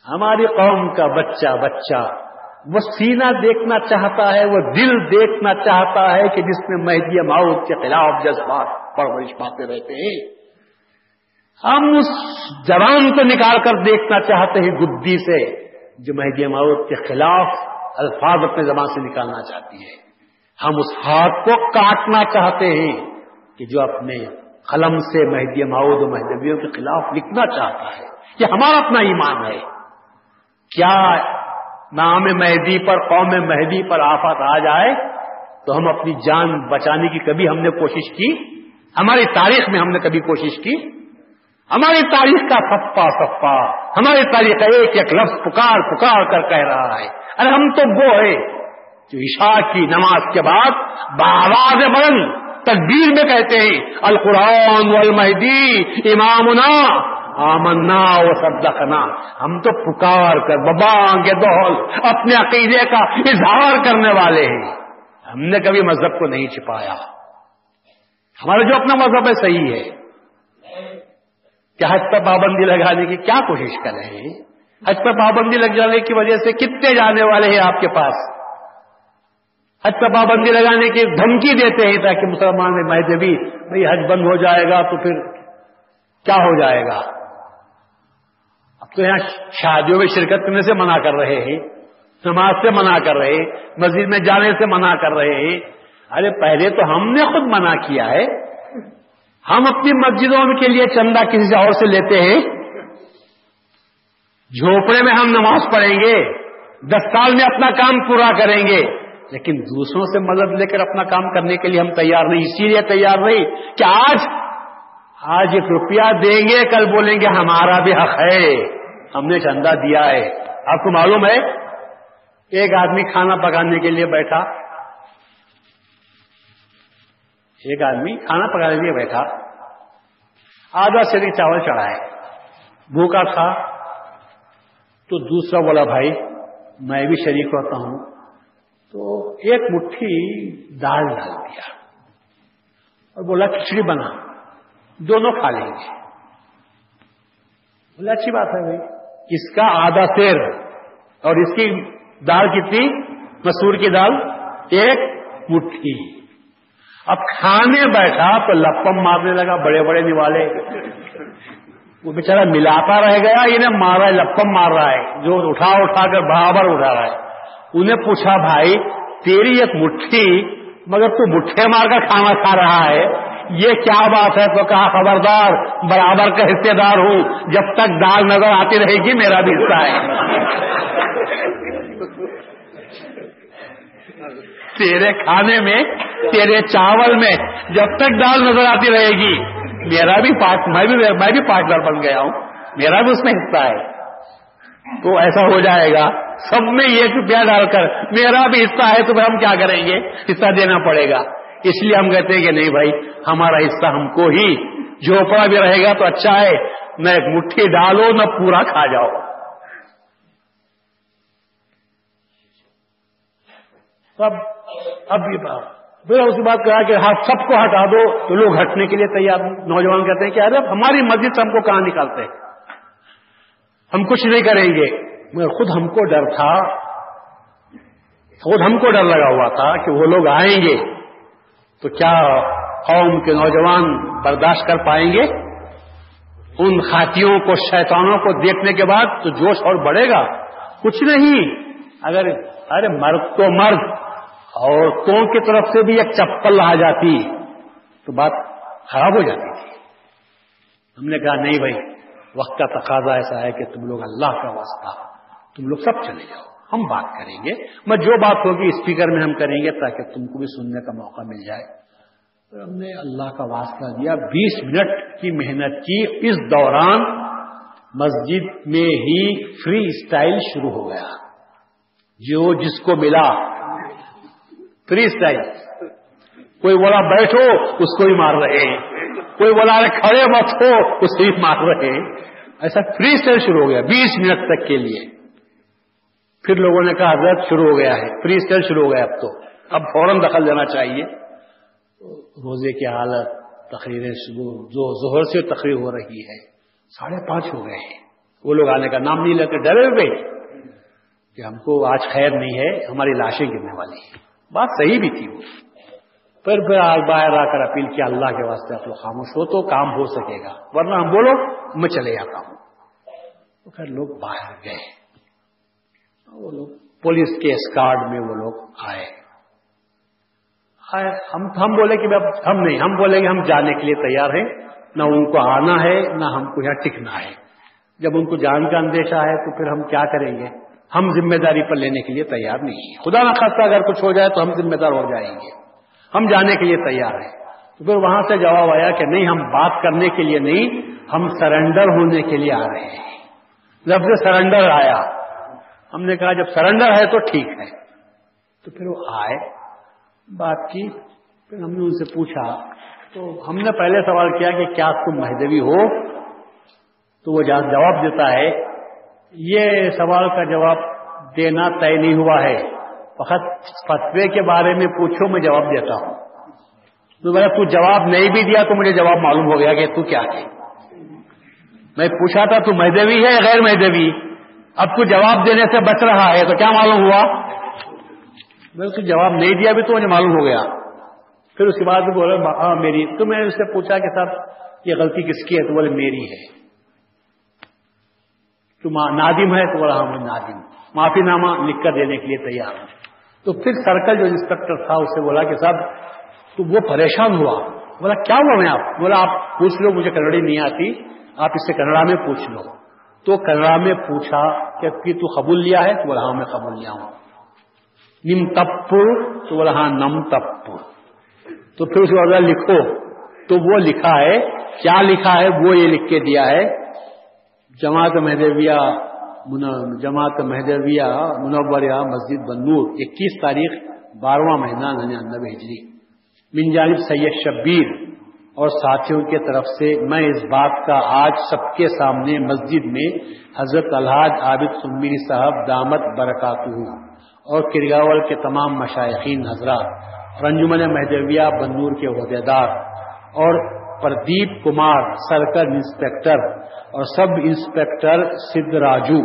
ہماری قوم کا بچہ بچہ۔ وہ سینہ دیکھنا چاہتا ہے، وہ دل دیکھنا چاہتا ہے کہ جس میں مہدی ماؤد کے خلاف جذبات، پرورش پاتے رہتے ہیں۔ ہم اس جوان کو نکال کر دیکھنا چاہتے ہیں گدی سے، جو مہدی معود کے خلاف الفاظ اپنے زبان سے نکالنا چاہتی ہے۔ ہم اس ہاتھ کو کاٹنا چاہتے ہیں کہ جو اپنے قلم سے مہدی معود و مہدویوں کے خلاف لکھنا چاہتا ہے۔ یہ ہمارا اپنا ایمان ہے۔ کیا نام مہدی پر، قوم مہدی پر آفات آ جائے تو ہم اپنی جان بچانے کی کبھی ہم نے کوشش کی، ہماری تاریخ میں ہم نے کبھی کوشش کی۔ ہماری تاریخ کا سفا سفا ہماری تاریخ کا ایک ایک لفظ پکار پکار کر کہہ رہا ہے۔ ارے ہم تو وہ ہے جو عشاء کی نماز کے بعد بآواز بلند تقبیر میں کہتے ہیں، القرآن والمہدی امامنا۔ آمنا و صدقنا۔ ہم تو پکار کر ببا کے دول اپنے عقیدے کا اظہار کرنے والے ہیں۔ ہم نے کبھی مذہب کو نہیں چھپایا۔ ہمارا جو اپنا مذہب ہے صحیح ہے۔ کیا حج پر پابندی لگانے کی کیا کوشش کر رہے ہیں؟ حج پر پابندی لگ جانے کی وجہ سے کتنے جانے والے ہیں آپ کے پاس؟ حج پر پابندی لگانے کی دھمکی دیتے ہیں تاکہ مسلمان میں بھی بھائی حج بند ہو جائے گا تو پھر کیا ہو جائے گا؟ تو یہاں شادیوں میں شرکت کرنے سے منع کر رہے ہیں، نماز سے منع کر رہے ہیں، مسجد میں جانے سے منع کر رہے ہیں۔ ارے، پہلے تو ہم نے خود منع کیا ہے۔ ہم اپنی مسجدوں کے لیے چندہ کسی سے اور سے لیتے ہیں۔ جھوپڑے میں ہم نماز پڑھیں گے، دس سال میں اپنا کام پورا کریں گے۔ لیکن دوسروں سے مدد لے کر اپنا کام کرنے کے لیے ہم تیار نہیں، اسی لیے تیار نہیں کہ آج آج ایک روپیہ دیں گے، کل بولیں گے ہمارا بھی حق ہے۔ ہم نے چندہ دیا ہے۔ آپ کو معلوم ہے ایک آدمی کھانا پکانے کے لیے بیٹھا۔ ایک آدمی کھانا پکانے کے لیے بیٹھا۔ آدھا سری چاول چڑھائے۔ بھوکا تھا۔ تو دوسرا بولا، بھائی، میں بھی شریک ہوتا ہوں۔ تو ایک مٹھی دال ڈال دیا۔ اور بولا، کھچڑی بنا۔ دونوں کھا لیں گے۔ بولا، اچھی بات ہے بھائی۔ اس کا آدھا سیر اور اس کی دال کتنی؟ مسور کی دال ایک مٹھی۔ اب کھانے بیٹھا تو لپم مارنے لگا، بڑے بڑے نوالے۔ وہ بیچارہ ملاتا رہ گیا، انہیں مارا ہے، لپم مار رہا ہے۔ جو اٹھا اٹھا کر برابر اٹھا رہا ہے۔ انہیں پوچھا، بھائی، تیری ایک مٹھی، مگر تو مٹھے مار کر کھانا کھا رہا ہے۔ یہ کیا بات ہے تو کہا خبردار، برابر کا حصے دار ہوں، جب تک دال نظر آتی رہے گی، میرا بھی حصہ ہے۔ تیرے کھانے میں، تیرے چاول میں جب تک دال نظر آتی رہے گی، میرا بھی پارٹ میں بھی میں بھی پارٹنر بن گیا ہوں۔ میرا بھی اس میں حصہ ہے۔ تو ایسا ہو جائے گا۔ سب میں ایک روپیہ ڈال کر، میرا بھی حصہ ہے، تو پھر ہم کیا کریں گے؟ حصہ دینا پڑے گا۔ اس لیے ہم کہتے ہیں کہ نہیں بھائی ہمارا حصہ ہم کو ہی جھوپڑا بھی رہے گا تو اچھا ہے، نہ ایک مٹھی ڈالو، نہ پورا کھا جاؤ۔ سب اب یہ بات۔ پھر اس بات کہا کہ ہاں سب کو ہٹا دو تو لوگ ہٹنے کے لیے تیار۔ نوجوان کہتے ہیں کہ ارے، ہماری مسجد سے ہم کو کہاں نکالتے ہم کچھ نہیں کریں گے۔ مگر خود ہم کو ڈر تھا۔ خود ہم کو ڈر لگا ہوا تھا کہ وہ لوگ آئیں گے۔ تو کیا قوم کے نوجوان برداشت کر پائیں گے، ان خاتیوں کو، شیطانوں کو دیکھنے کے بعد تو جوش اور بڑھے گا۔ کچھ نہیں۔ اگر، ارے مرد تو مرد، عورتوں کی طرف سے بھی ایک چپل آ جاتی تو بات خراب ہو جاتی تھی۔ ہم نے کہا، نہیں بھائی، وقت کا تقاضا ایسا ہے کہ تم لوگ اللہ کا واسطہ، تم لوگ سب چلے جاؤ، ہم بات کریں گے۔ میں جو بات ہوگی اسپیکر میں ہم کریں گے تاکہ تم کو بھی سننے کا موقع مل جائے۔ تو ہم نے اللہ کا واسطہ دیا، بیس منٹ کی محنت کی۔ اس دوران مسجد میں ہی فری اسٹائل شروع ہو گیا۔ جو جس کو ملا۔ فری اسٹائل کوئی بولا بیٹھو، اس کو بھی مار رہے ہیں۔ کوئی بولا کھڑے مت ہو، اس کو بھی مار رہے ہیں۔ ایسا فری اسٹائل شروع ہو گیا، بیس منٹ تک کے لیے۔ پھر لوگوں نے کہا، حضرت، شروع ہو گیا ہے۔ فری اسٹائل شروع ہو گیا اب تو۔ اب فوراً دخل دینا چاہیے۔ روزے کی حالت، تقریریں جو زہر سے تقریر ہو رہی ہے، ساڑھے پانچ ہو گئے ہیں۔ وہ لوگ آنے کا نام نہیں لیتے، ڈرے ہوئے۔ کہ ہم کو آج خیر نہیں ہے، ہماری لاشیں گرنے والی ہیں۔ بات صحیح بھی تھی وہ۔ پھر پھر آج باہر آ کر اپیل کیا اللہ کے واسطے، آپ لوگ خاموش ہو تو کام ہو سکے گا۔ ورنہ ہم بولو، میں چلے جاتا ہوں تو پھر لوگ باہر گئے۔ وہ لوگ پولیس کے اسکارڈ میں وہ لوگ آئے۔ آئے ہم ہم بولے کہ ہم نہیں، ہم بولے کہ ہم جانے کے لیے تیار ہیں۔ نہ ان کو آنا ہے، نہ ہم کو یہاں ٹکنا ہے۔ جب ان کو جان کا اندیشہ ہے تو پھر ہم کیا کریں گے؟ ہم ذمہ داری پر لینے کے لیے تیار نہیں ہیں۔ خدا نخواستہ اگر کچھ ہو جائے تو ہم ذمہ دار ہو جائیں گے۔ ہم جانے کے لیے تیار ہیں۔ تو پھر وہاں سے جواب آیا کہ نہیں، ہم بات کرنے کے لیے نہیں، ہم سرنڈر ہونے کے لیے آ رہے ہیں۔ لفظ سرنڈر آیا۔ ہم نے کہا جب سرنڈر ہے تو ٹھیک ہے۔ تو پھر وہ آئے۔ بات کی، پھر ہم نے ان سے پوچھا، تو ہم نے پہلے سوال کیا کہ کیا تم مہدوی ہو؟ تو وہ جواب دیتا ہے، یہ سوال کا جواب دینا طے نہیں ہوا ہے۔ فقط فتوے کے بارے میں پوچھو، میں جواب دیتا ہوں۔ تو میں تو جواب نہیں بھی دیا تو مجھے جواب معلوم ہو گیا کہ تو کیا ہے۔ میں پوچھا تھا، تو مہدوی ہے غیر مہدوی؟ اب تو جواب دینے سے بچ رہا ہے، تو کیا معلوم ہوا؟ میں اس جواب نہیں دیا بھی تو مجھے معلوم ہو گیا۔ پھر اس کے بعد بولے ہاں میری تو میں نے اس سے پوچھا کہ صاحب، یہ غلطی کس کی ہے؟ تو بولے، میری ہے۔ تو نادم ہے، تو بولا ہاں نادم۔ معافی نامہ لکھ کر دینے کے لیے تیار ہوں۔ تو پھر سرکل جو انسپیکٹر تھا اسے بولا کہ صاحب، تو وہ پریشان ہوا۔ بولا، کیا ہوا میں آپ؟ بولا، آپ پوچھ لو، مجھے کنڑی نہیں آتی۔ آپ اس سے کنڑا میں پوچھ لو۔ تو کنڑا میں پوچھا کہ تو قبول لیا ہے؟ تو بولا ہاں میں قبول لیا ہوں۔ نم تپور تو بولا ہاں نم تپور تو پھر اس کے بعد لکھو تو وہ لکھا ہے کیا لکھا ہے وہ یہ لکھ کے دیا ہے جماعت مہدویہ جماعت مہدویہ منوریا مسجد بنور اکیس تاریخ، بارہواں مہینہ، ننانوے ہجری۔ من جانب سید شبیر اور ساتھیوں کی طرف سے میں اس بات کا آج سب کے سامنے مسجد میں حضرت الحاظ عابد سمیر صاحب دامت برکات ہوں اور کرگاول کے تمام مشائقین، حضرات رنجمن مہدویہ، بنور کے عہدیدار اور پردیپ کمار، سرکل انسپیکٹر اور سب انسپیکٹر سدھ راجو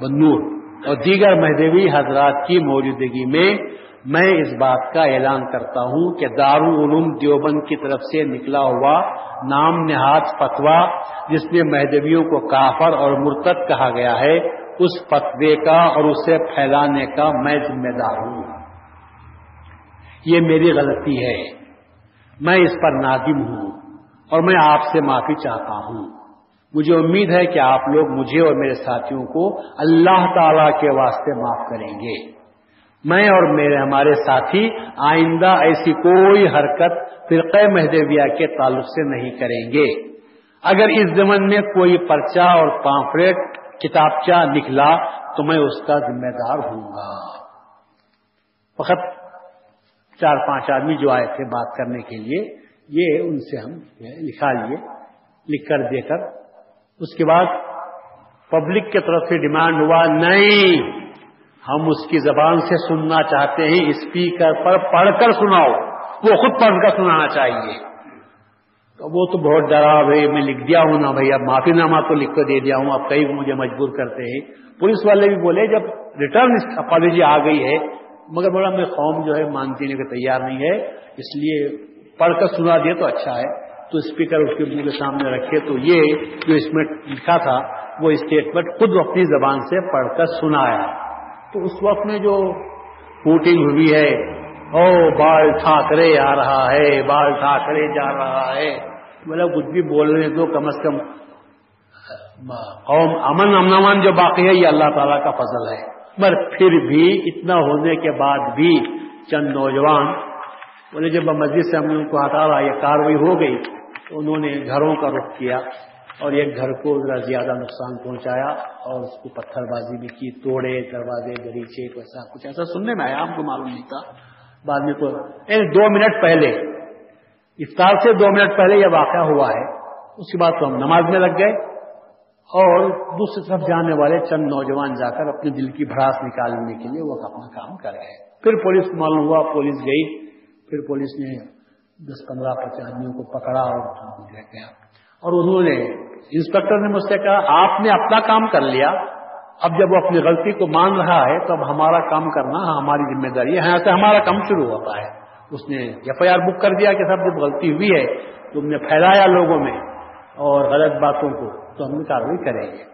بنور اور دیگر مہدوی حضرات کی موجودگی میں میں اس بات کا اعلان کرتا ہوں کہ دارالعلوم دیوبند کی طرف سے نکلا ہوا نام نہاد فتوا جس میں مہدویوں کو کافر اور مرتد کہا گیا ہے اس فتوے کا اور اسے پھیلانے کا میں ذمہ دار ہوں۔ یہ میری غلطی ہے۔ میں اس پر نادم ہوں اور میں آپ سے معافی چاہتا ہوں۔ مجھے امید ہے کہ آپ لوگ مجھے اور میرے ساتھیوں کو اللہ تعالی کے واسطے معاف کریں گے۔ میں اور میرے ہمارے ساتھی آئندہ ایسی کوئی حرکت فرقہ مہدویہ کے تعلق سے نہیں کریں گے۔ اگر اس زمن میں کوئی پرچہ اور پامفریٹ کتابچہ نکلا تو میں اس کا ذمہ دار ہوں گا۔ فقط چار پانچ آدمی جو آئے تھے بات کرنے کے لیے، یہ ان سے ہم لکھا لیے لکھ کر دے کر۔ اس کے بعد پبلک کی طرف سے ڈیمانڈ ہوا، نہیں، ہم اس کی زبان سے سننا چاہتے ہیں، اسپیکر پر پڑھ کر سناؤ، وہ خود پڑھ کر سنانا چاہیے۔ تو وہ تو بہت ڈرا بھائی، میں لکھ دیا ہوں نا بھائی، اب معافی نامہ تو لکھ کر دے دیا ہوں اب کئی مجھے مجبور کرتے ہیں۔ پولیس والے بھی بولے، جب ریٹرن اپالوجی آ گئی ہے، مگر بڑا میں قوم جو ہے مانتی کے تیار نہیں ہے، اس لیے پڑھ کر سنا دیا تو اچھا ہے۔ تو اسپیکر اس کے منہ کے سامنے رکھے تو یہ جو اس میں لکھا تھا، وہ اسٹیٹمنٹ خود اپنی زبان سے پڑھ کر سنایا۔ تو اس وقت میں جو ووٹنگ ہوئی ہے، او بال ٹھاکرے آ رہا ہے، بال ٹھاکرے جا رہا ہے۔ مطلب کچھ بھی بولنے دو کم از کم قوم امن امن جو باقی ہے، یہ اللہ تعالیٰ کا فضل ہے۔ پر پھر بھی اتنا ہونے کے بعد بھی چند نوجوان، بولے جب مسجد سے ہم نے ان کو ہٹا رہا یہ کاروائی ہو گئی انہوں نے گھروں کا رخ کیا اور ایک گھر کو ذرا زیادہ نقصان پہنچایا اور اس کو پتھر بازی بھی کی، توڑے، دروازے گریچے ایسا کچھ۔ ایسا سننے میں آیا ہم کو معلوم نہیں تھا۔ بعد میں تو دو منٹ پہلے افطار سے دو منٹ پہلے یہ واقعہ ہوا ہے، اس کے بعد تو ہم نماز میں لگ گئے اور دوسری طرف جانے والے چند نوجوان جا کر اپنے دل کی بھڑاس نکالنے کے لیے وہ اپنا کام کر گئے پھر پولیس معلوم ہوا، پولیس گئی۔ پھر پولیس نے دس پندرہ پچاس آدمیوں کو پکڑا اور لے گیا۔ اور انہوں نے انسپیکٹر نے مجھ سے کہا، آپ نے اپنا کام کر لیا۔ اب جب وہ اپنی غلطی کو مان رہا ہے، تو اب ہمارا کام کرنا ہماری ذمہ داری ہے۔ یہاں سے ہمارا کام شروع ہوتا ہے۔ اس نے ایف آئی آر بک کر دیا کہ سب جب غلطی ہوئی ہے، تم نے پھیلایا لوگوں میں اور غلط باتوں کو، تو ہم نے کاروائی کریں گے۔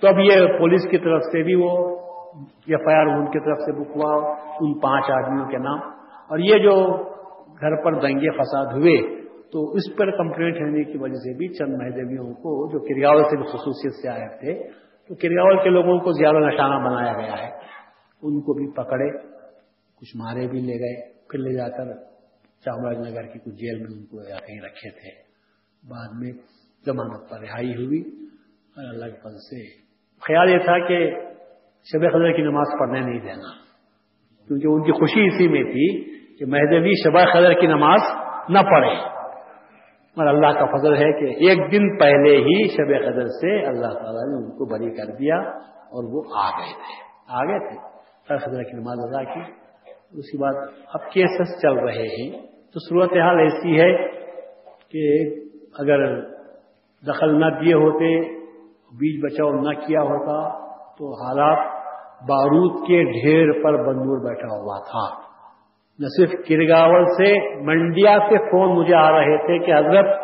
تو اب یہ پولیس کی طرف سے بھی وہ ایف آئی آر ان کی طرف سے بک ہوا، ان پانچ آدمیوں کے نام۔ اور یہ جو گھر پر دنگے فساد ہوئے، تو اس پر کمپلینٹ ہونے کی وجہ سے بھی چند مہدویوں کو جو کریاول سے بھی خصوصیت سے آئے تھے، تو کریاول کے لوگوں کو زیادہ نشانہ بنایا گیا ہے۔ ان کو بھی پکڑے، کچھ مارے بھی لے گئے۔ پھر لے جا کر چامراج نگر کی کچھ جیل میں ان کو یا کہیں رکھے تھے۔ بعد میں ضمانت پر رہائی ہوئی۔ اور اللہ کے فضل سے خیال یہ تھا کہ شب خضر کی نماز پڑھنے نہیں دینا۔ کیونکہ ان کی خوشی اسی میں تھی کہ مہدوی شب خضر کی نماز نہ پڑھے۔ اور اللہ کا فضل ہے کہ ایک دن پہلے ہی شب قدر سے اللہ تعالیٰ نے ان کو بری کر دیا اور وہ آ گئے تھے۔ آ گئے تھے۔ سر خدر کی نماز ادا کی۔ اس کے بعد اب کیسز چل رہے ہیں۔ تو صورت حال ایسی ہے کہ اگر دخل نہ دیے ہوتے بیچ بچاؤ نہ کیا ہوتا، تو حالات بارود کے ڈھیر پر بندور بیٹھا ہوا تھا۔ نہ صرف کرگاول سے، منڈیا سے فون مجھے آ رہے تھے کہ حضرت،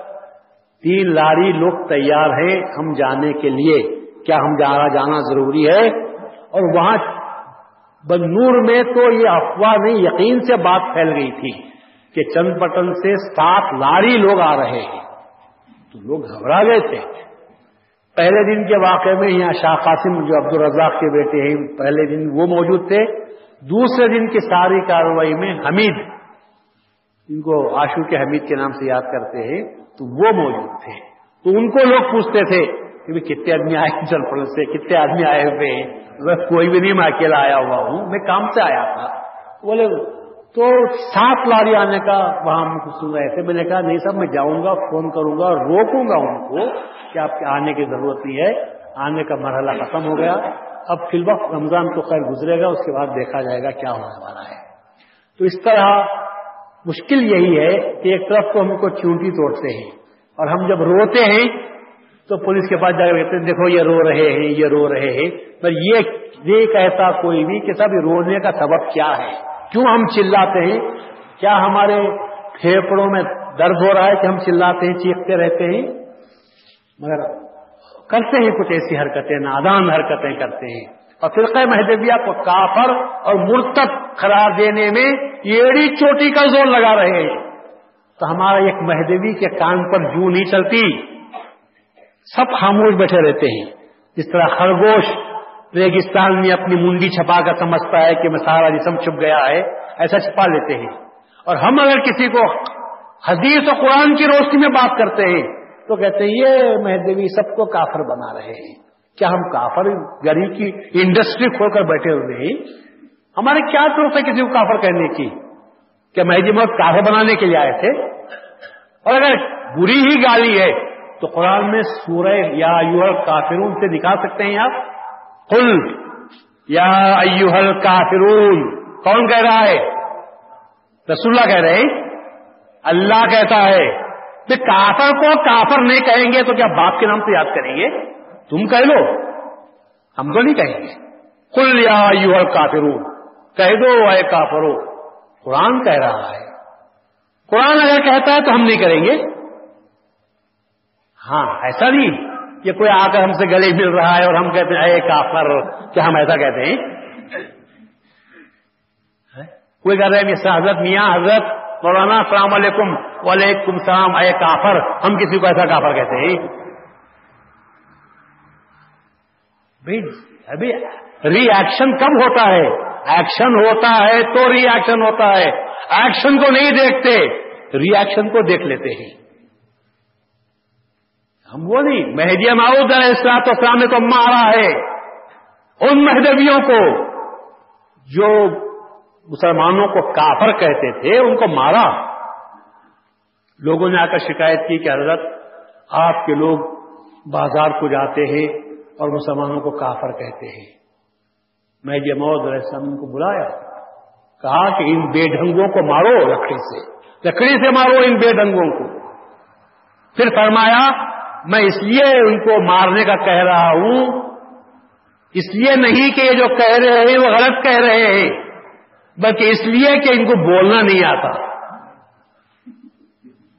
تین لاری لوگ تیار ہیں ہم جانے کے لیے۔ کیا ہم جانا جانا ضروری ہے؟ اور وہاں بنور میں تو یہ افواہ نہیں، یقین سے بات پھیل گئی تھی کہ چند پٹن سے سات لاری لوگ آ رہے ہیں۔ تو لوگ گھبرا گئے تھے۔ پہلے دن کے واقعے میں یہاں شاہ قاسم جو عبد الرزاق کے بیٹے ہیں، پہلے دن وہ موجود تھے۔ دوسرے دن کی ساری کاروائی میں حمید، ان کو آشو کے حمید کے نام سے یاد کرتے ہیں، تو وہ موجود تھے۔ تو ان کو لوگ پوچھتے تھے کہ کتنے آدمی آئے چل پڑ سے، کتنے آدمی آئے ہوئے ہیں۔ میں کوئی بھی نہیں میں اکیلا آیا ہوا ہوں، میں کام سے آیا تھا۔ بولے، تو سات لاری آنے کا وہاں ہم سن رہے تھے۔ میں نے کہا، نہیں صاحب، میں جاؤں گا، فون کروں گا اور روکوں گا ان کو کہ آپ کے آنے کی ضرورت نہیں ہے۔ آنے کا مرحلہ ختم ہو گیا۔ اب فی الوقت رمضان تو خیر گزرے گا، اس کے بعد دیکھا جائے گا کیا ہونے والا ہے۔ تو اس طرح مشکل یہی ہے کہ ایک طرف تو ہم کو چونٹی توڑتے ہیں اور ہم جب روتے ہیں تو پولیس کے پاس جا کر کہتے ہیں، دیکھو یہ رو رہے ہیں، یہ رو رہے ہیں۔ پر یہ کہتا کوئی بھی کہ سب رونے کا سبب کیا ہے۔ کیوں ہم چلاتے ہیں؟ کیا ہمارے پھیپڑوں میں درد ہو رہا ہے کہ ہم چلاتے ہیں، چیختے رہتے ہیں؟ مگر کرتے ہیں کچھ ایسی حرکتیں، نادان حرکتیں کرتے ہیں۔ اور فرقہ مہدویہ کو کافر اور مرتب قرار دینے میں ایڑی چوٹی کا زور لگا رہے ہیں۔ تو ہمارا ایک مہدوی کے کان پر جو نہیں چلتی۔ سب خاموش بیٹھے رہتے ہیں۔ جس طرح خرگوش ریگستان میں اپنی منڈی چھپا کر سمجھتا ہے کہ میں سارا جسم چھپ گیا ہے، ایسا چھپا لیتے ہیں۔ اور ہم اگر کسی کو حدیث و قرآن کی روشنی میں بات کرتے ہیں، تو کہتے ہیں، یہ مہدوی سب کو کافر بنا رہے ہیں۔ کیا ہم کافر گری کی انڈسٹری کھول کر بیٹھے ہوئے ہیں؟ ہمارے کیا ضرورت ہے کسی کو کافر کہنے کی؟ کیا مہدی محمد کافر بنانے کے لیے آئے تھے؟ اور اگر بری ہی گالی ہے تو قرآن میں سورہ یا ایوہل کافرون سے دکھا سکتے ہیں آپ؟ قل، یا ایوہل کافرون کون کہہ رہا ہے؟ رسول اللہ کہہ رہے ہیں۔ اللہ کہتا ہے کہ کافر کو کافر نہیں کہیں گے تو کیا باپ کے نام سے یاد کریں گے؟ تم کہہ لو۔ ہم تو نہیں کہیں گے۔ کل یا یو کافر کہہ دو اے کافرو قرآن کہہ رہا ہے۔ قرآن اگر کہتا ہے تو ہم نہیں کریں گے۔ ہاں ایسا نہیں کہ کوئی آ کر ہم سے گلے مل رہا ہے اور ہم کہتے ہیں، اے کافر، کیا ہم ایسا کہتے ہیں؟ کوئی کہہ رہے ہیں حضرت، میاں حضرت، مولانا، السلام علیکم، وعلیکم السلام، اے کافر، ہم کسی کو ایسا کافر کہتے ہیں؟ ابھی ری ایکشن کب ہوتا ہے؟ ایکشن ہوتا ہے تو ری ایکشن ہوتا ہے۔ ایکشن کو نہیں دیکھتے ری ایکشن کو دیکھ لیتے ہیں۔ ہم وہ نہیں، مہدی معود علیہ السلاط اسلام نے تو مارا ہے۔ ان مہدویوں کو جو مسلمانوں کو کافر کہتے تھے، ان کو مارا۔ لوگوں نے آ کر شکایت کی کہ حضرت، آپ کے لوگ بازار کو جاتے ہیں اور مسلمانوں کو کافر کہتے ہیں۔ میں یہ موت السلام کو بلایا۔ کہا کہ ان بے ڈھنگوں کو مارو لکڑی سے۔ لکڑی سے مارو ان بے ڈھنگوں کو۔ پھر فرمایا میں اس لیے ان کو مارنے کا کہہ رہا ہوں۔ اس لیے نہیں کہ یہ جو کہہ رہے ہیں وہ غلط کہہ رہے ہیں، بلکہ اس لیے کہ ان کو بولنا نہیں آتا۔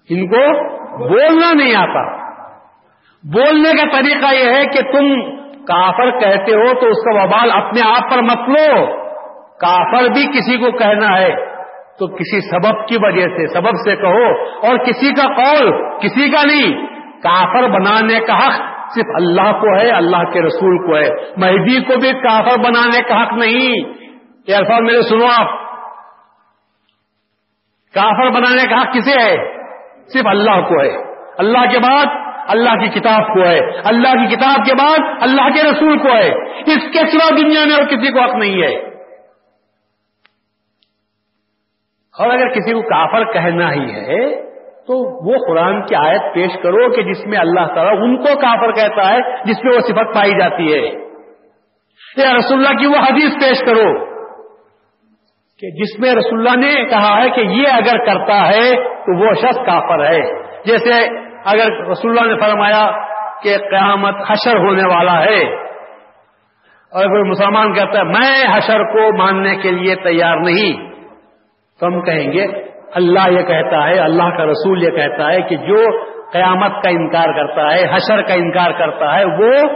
ان کو بولنا نہیں آتا۔ بولنے کا طریقہ یہ ہے کہ تم کافر کہتے ہو تو اس کا وبال اپنے آپ پر مت لو۔ کافر بھی کسی کو کہنا ہے تو کسی سبب کی وجہ سے، سبب سے کہو۔ اور کسی کا قول، کسی کا نہیں۔ کافر بنانے کا حق صرف اللہ کو ہے، اللہ کے رسول کو ہے۔ مہدی کو بھی کافر بنانے کا حق نہیں۔ یہ الفاظ میرے سنو آپ۔ کافر بنانے کا حق کسے ہے؟ صرف اللہ کو ہے۔ اللہ کے بعد اللہ کی کتاب کو ہے۔ اللہ کی کتاب کے بعد اللہ کے رسول کو ہے۔ اس کے سوا دنیا میں اور کسی کو حق نہیں ہے۔ اور اگر کسی کو کافر کہنا ہی ہے تو وہ قرآن کی آیت پیش کرو کہ جس میں اللہ تعالیٰ ان کو کافر کہتا ہے، جس میں وہ صفت پائی جاتی ہے۔ یا رسول اللہ کی وہ حدیث پیش کرو کہ جس میں رسول اللہ نے کہا ہے کہ یہ اگر کرتا ہے تو وہ شخص کافر ہے۔ جیسے اگر رسول اللہ نے فرمایا کہ قیامت حشر ہونے والا ہے، اور کوئی مسلمان کہتا ہے، میں حشر کو ماننے کے لیے تیار نہیں۔ تو ہم کہیں گے اللہ یہ کہتا ہے، اللہ کا رسول یہ کہتا ہے کہ جو قیامت کا انکار کرتا ہے، حشر کا انکار کرتا ہے، وہ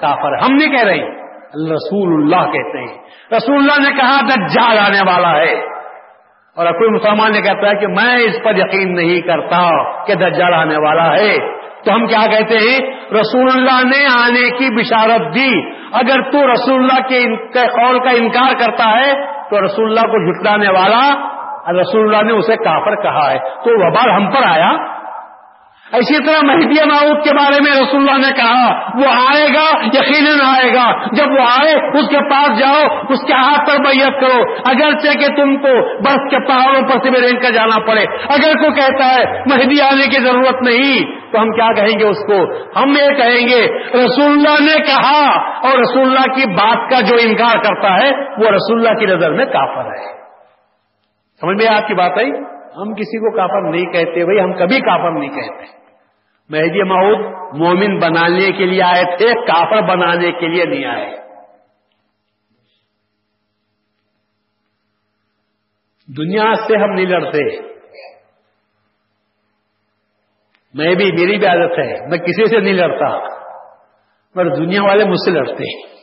کافر ہم نہیں کہہ رہے رسول اللہ کہتے ہیں۔ رسول اللہ نے کہا، دجال آنے والا ہے۔ اور کوئی مسلمان نے کہتا ہے کہ میں اس پر یقین نہیں کرتا کہ دجال آنے والا ہے۔ تو ہم کیا کہتے ہیں؟ رسول اللہ نے آنے کی بشارت دی۔ اگر تو رسول اللہ کے قول کا انکار کرتا ہے، تو رسول اللہ کو جھٹلانے والا رسول اللہ نے اسے کافر کہا ہے۔ تو وبال ہم پر آیا۔ اسی طرح مہدی معود کے بارے میں رسول اللہ نے کہا، وہ آئے گا، یقیناً آئے گا۔ جب وہ آئے، اس کے پاس جاؤ، اس کے ہاتھ پر بیعت کرو۔ اگرچہ کہ تم کو برف کے پہاڑوں پر سے بھی رینگ کر جانا پڑے۔ اگر کوئی کہتا ہے، مہدی آنے کی ضرورت نہیں، تو ہم کیا کہیں گے اس کو؟ ہم یہ کہیں گے، رسول اللہ نے کہا۔ اور رسول اللہ کی بات کا جو انکار کرتا ہے، وہ رسول اللہ کی نظر میں کافر ہے۔ سمجھ میں آپ کی بات آئی؟ ہم کسی کو کافر نہیں کہتے بھائی، ہم کبھی کافر نہیں کہتے۔ مہدی مہود مومن بنانے کے لیے آئے تھے، کافر بنانے کے لیے نہیں آئے۔ دنیا سے ہم نہیں لڑتے۔ میں بھی، میری بھی عادت ہے، میں کسی سے نہیں لڑتا پر دنیا والے مجھ سے لڑتے۔ ہیں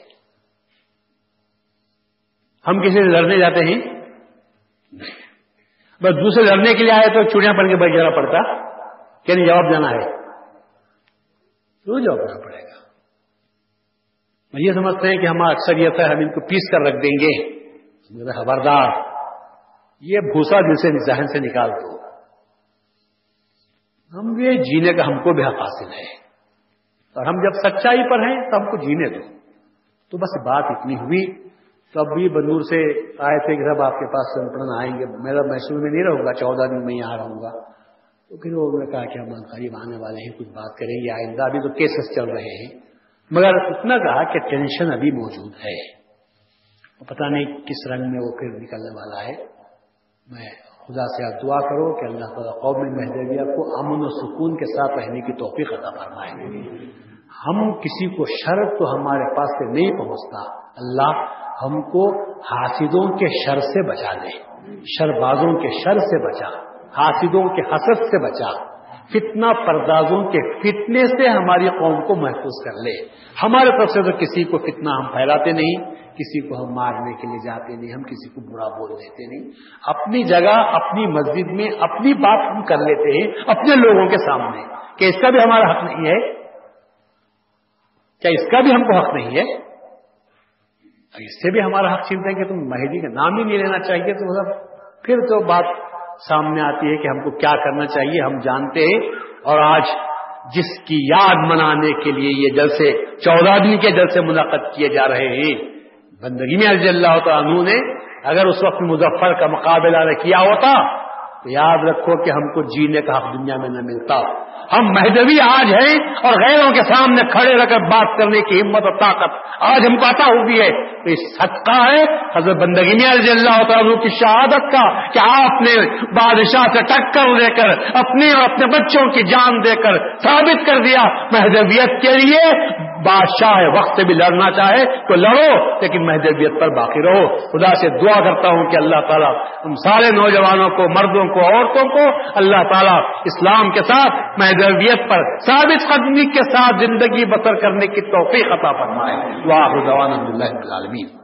ہم کسی سے لڑنے جاتے ہیں بس دوسرے لڑنے کے لیے آئے تو چوڑیاں پڑ کے بیٹھ جانا پڑتا کہ نہیں جواب دینا ہے۔ کیوں جواب دینا پڑے گا۔ میں یہ سمجھتے ہیں کہ ہمارا اکثریت ہے، ہم ان کو پیس کر رکھ دیں گے۔ خبردار، یہ بھوسا دل سے، ذہن سے نکال دو۔ ہم یہ جینے کا ہم کو بھی حق حاصل ہے۔ اور ہم جب سچائی پر ہیں تو ہم کو جینے دو۔ تو بس بات اتنی ہوئی۔ تو اب بھی بندور سے آئے تھے کہ سب آپ کے پاس سنپڑن آئیں گے۔ میرا محسوس میں نہیں رہوں گا، چودہ دن میں یہاں رہوں گا۔ تو پھر وہ نے کہا کہ ہم قریب آنے والے ہیں، کچھ بات کریں گے۔ آئندہ ابھی تو کیسز چل رہے ہیں۔ مگر اتنا کہا کہ ٹینشن ابھی موجود ہے۔ پتہ نہیں کس رنگ میں وہ پھر نکلنے والا ہے۔ میں خدا سے آپ دعا کرو کہ اللہ تعالیٰ قوم مہدویہ کو امن و سکون کے ساتھ رہنے کی توفیق عطا فرمائے۔ ہم کسی کو شر تو ہمارے پاس سے نہیں پہنچتا۔ اللہ ہم کو حاسدوں کے شر سے بچا لے شربازوں کے شر سے بچا۔ حاسدوں کے حسد سے بچا۔ فتنہ پردازوں کے فتنے سے ہماری قوم کو محفوظ کر لے۔ ہمارے طرف سے تو کسی کو فتنہ ہم پھیلاتے نہیں، کسی کو ہم مارنے کے لیے جاتے نہیں، ہم کسی کو برا بول دیتے نہیں۔ اپنی جگہ، اپنی مسجد میں اپنی بات ہم کر لیتے ہیں، اپنے لوگوں کے سامنے، کہ اس کا بھی ہمارا حق نہیں ہے۔ کیا اس کا بھی ہم کو حق نہیں ہے؟ اس سے بھی ہمارا حق چنتے ہیں کہ تم مہدی کا نام ہی نہیں لینا چاہیے تو مطلب پھر تو بات سامنے آتی ہے کہ ہم کو کیا کرنا چاہیے، ہم جانتے ہیں۔ اور آج جس کی یاد منانے کے لیے یہ جلسے چودہ دن کے جلسے منعقد کیے جا رہے ہیں۔ بندگی میں عزی اللہ عنہ نے اگر اس وقت مظفر کا مقابلہ نہ کیا ہوتا تو یاد رکھو کہ ہم کو جینے کا حق دنیا میں نہ ملتا۔ ہم مہدوی آج ہیں اور غیروں کے سامنے کھڑے رہ کر بات کرنے کی ہمت اور طاقت آج ہم کو عطا ہوتی ہے۔ تو یہ صدقہ ہے حضرت بندگی میں رضی اللہ تعالیٰ کی شہادت کا کہ آپ نے بادشاہ سے ٹکر دے کر اپنے اور اپنے بچوں کی جان دے کر ثابت کر دیا۔ مہدویت کے لیے بادشاہ ہے وقت سے بھی لڑنا چاہے تو لڑو، لیکن مہدویت پر باقی رہو۔ خدا سے دعا کرتا ہوں کہ اللہ تعالیٰ ہم سارے نوجوانوں کو، مردوں کو، عورتوں کو اللہ تعالیٰ اسلام کے ساتھ مہدویت رضویت پر ثابت قدمی کے ساتھ زندگی بسر کرنے کی توفیق عطا فرمائے۔ واہ العالمین۔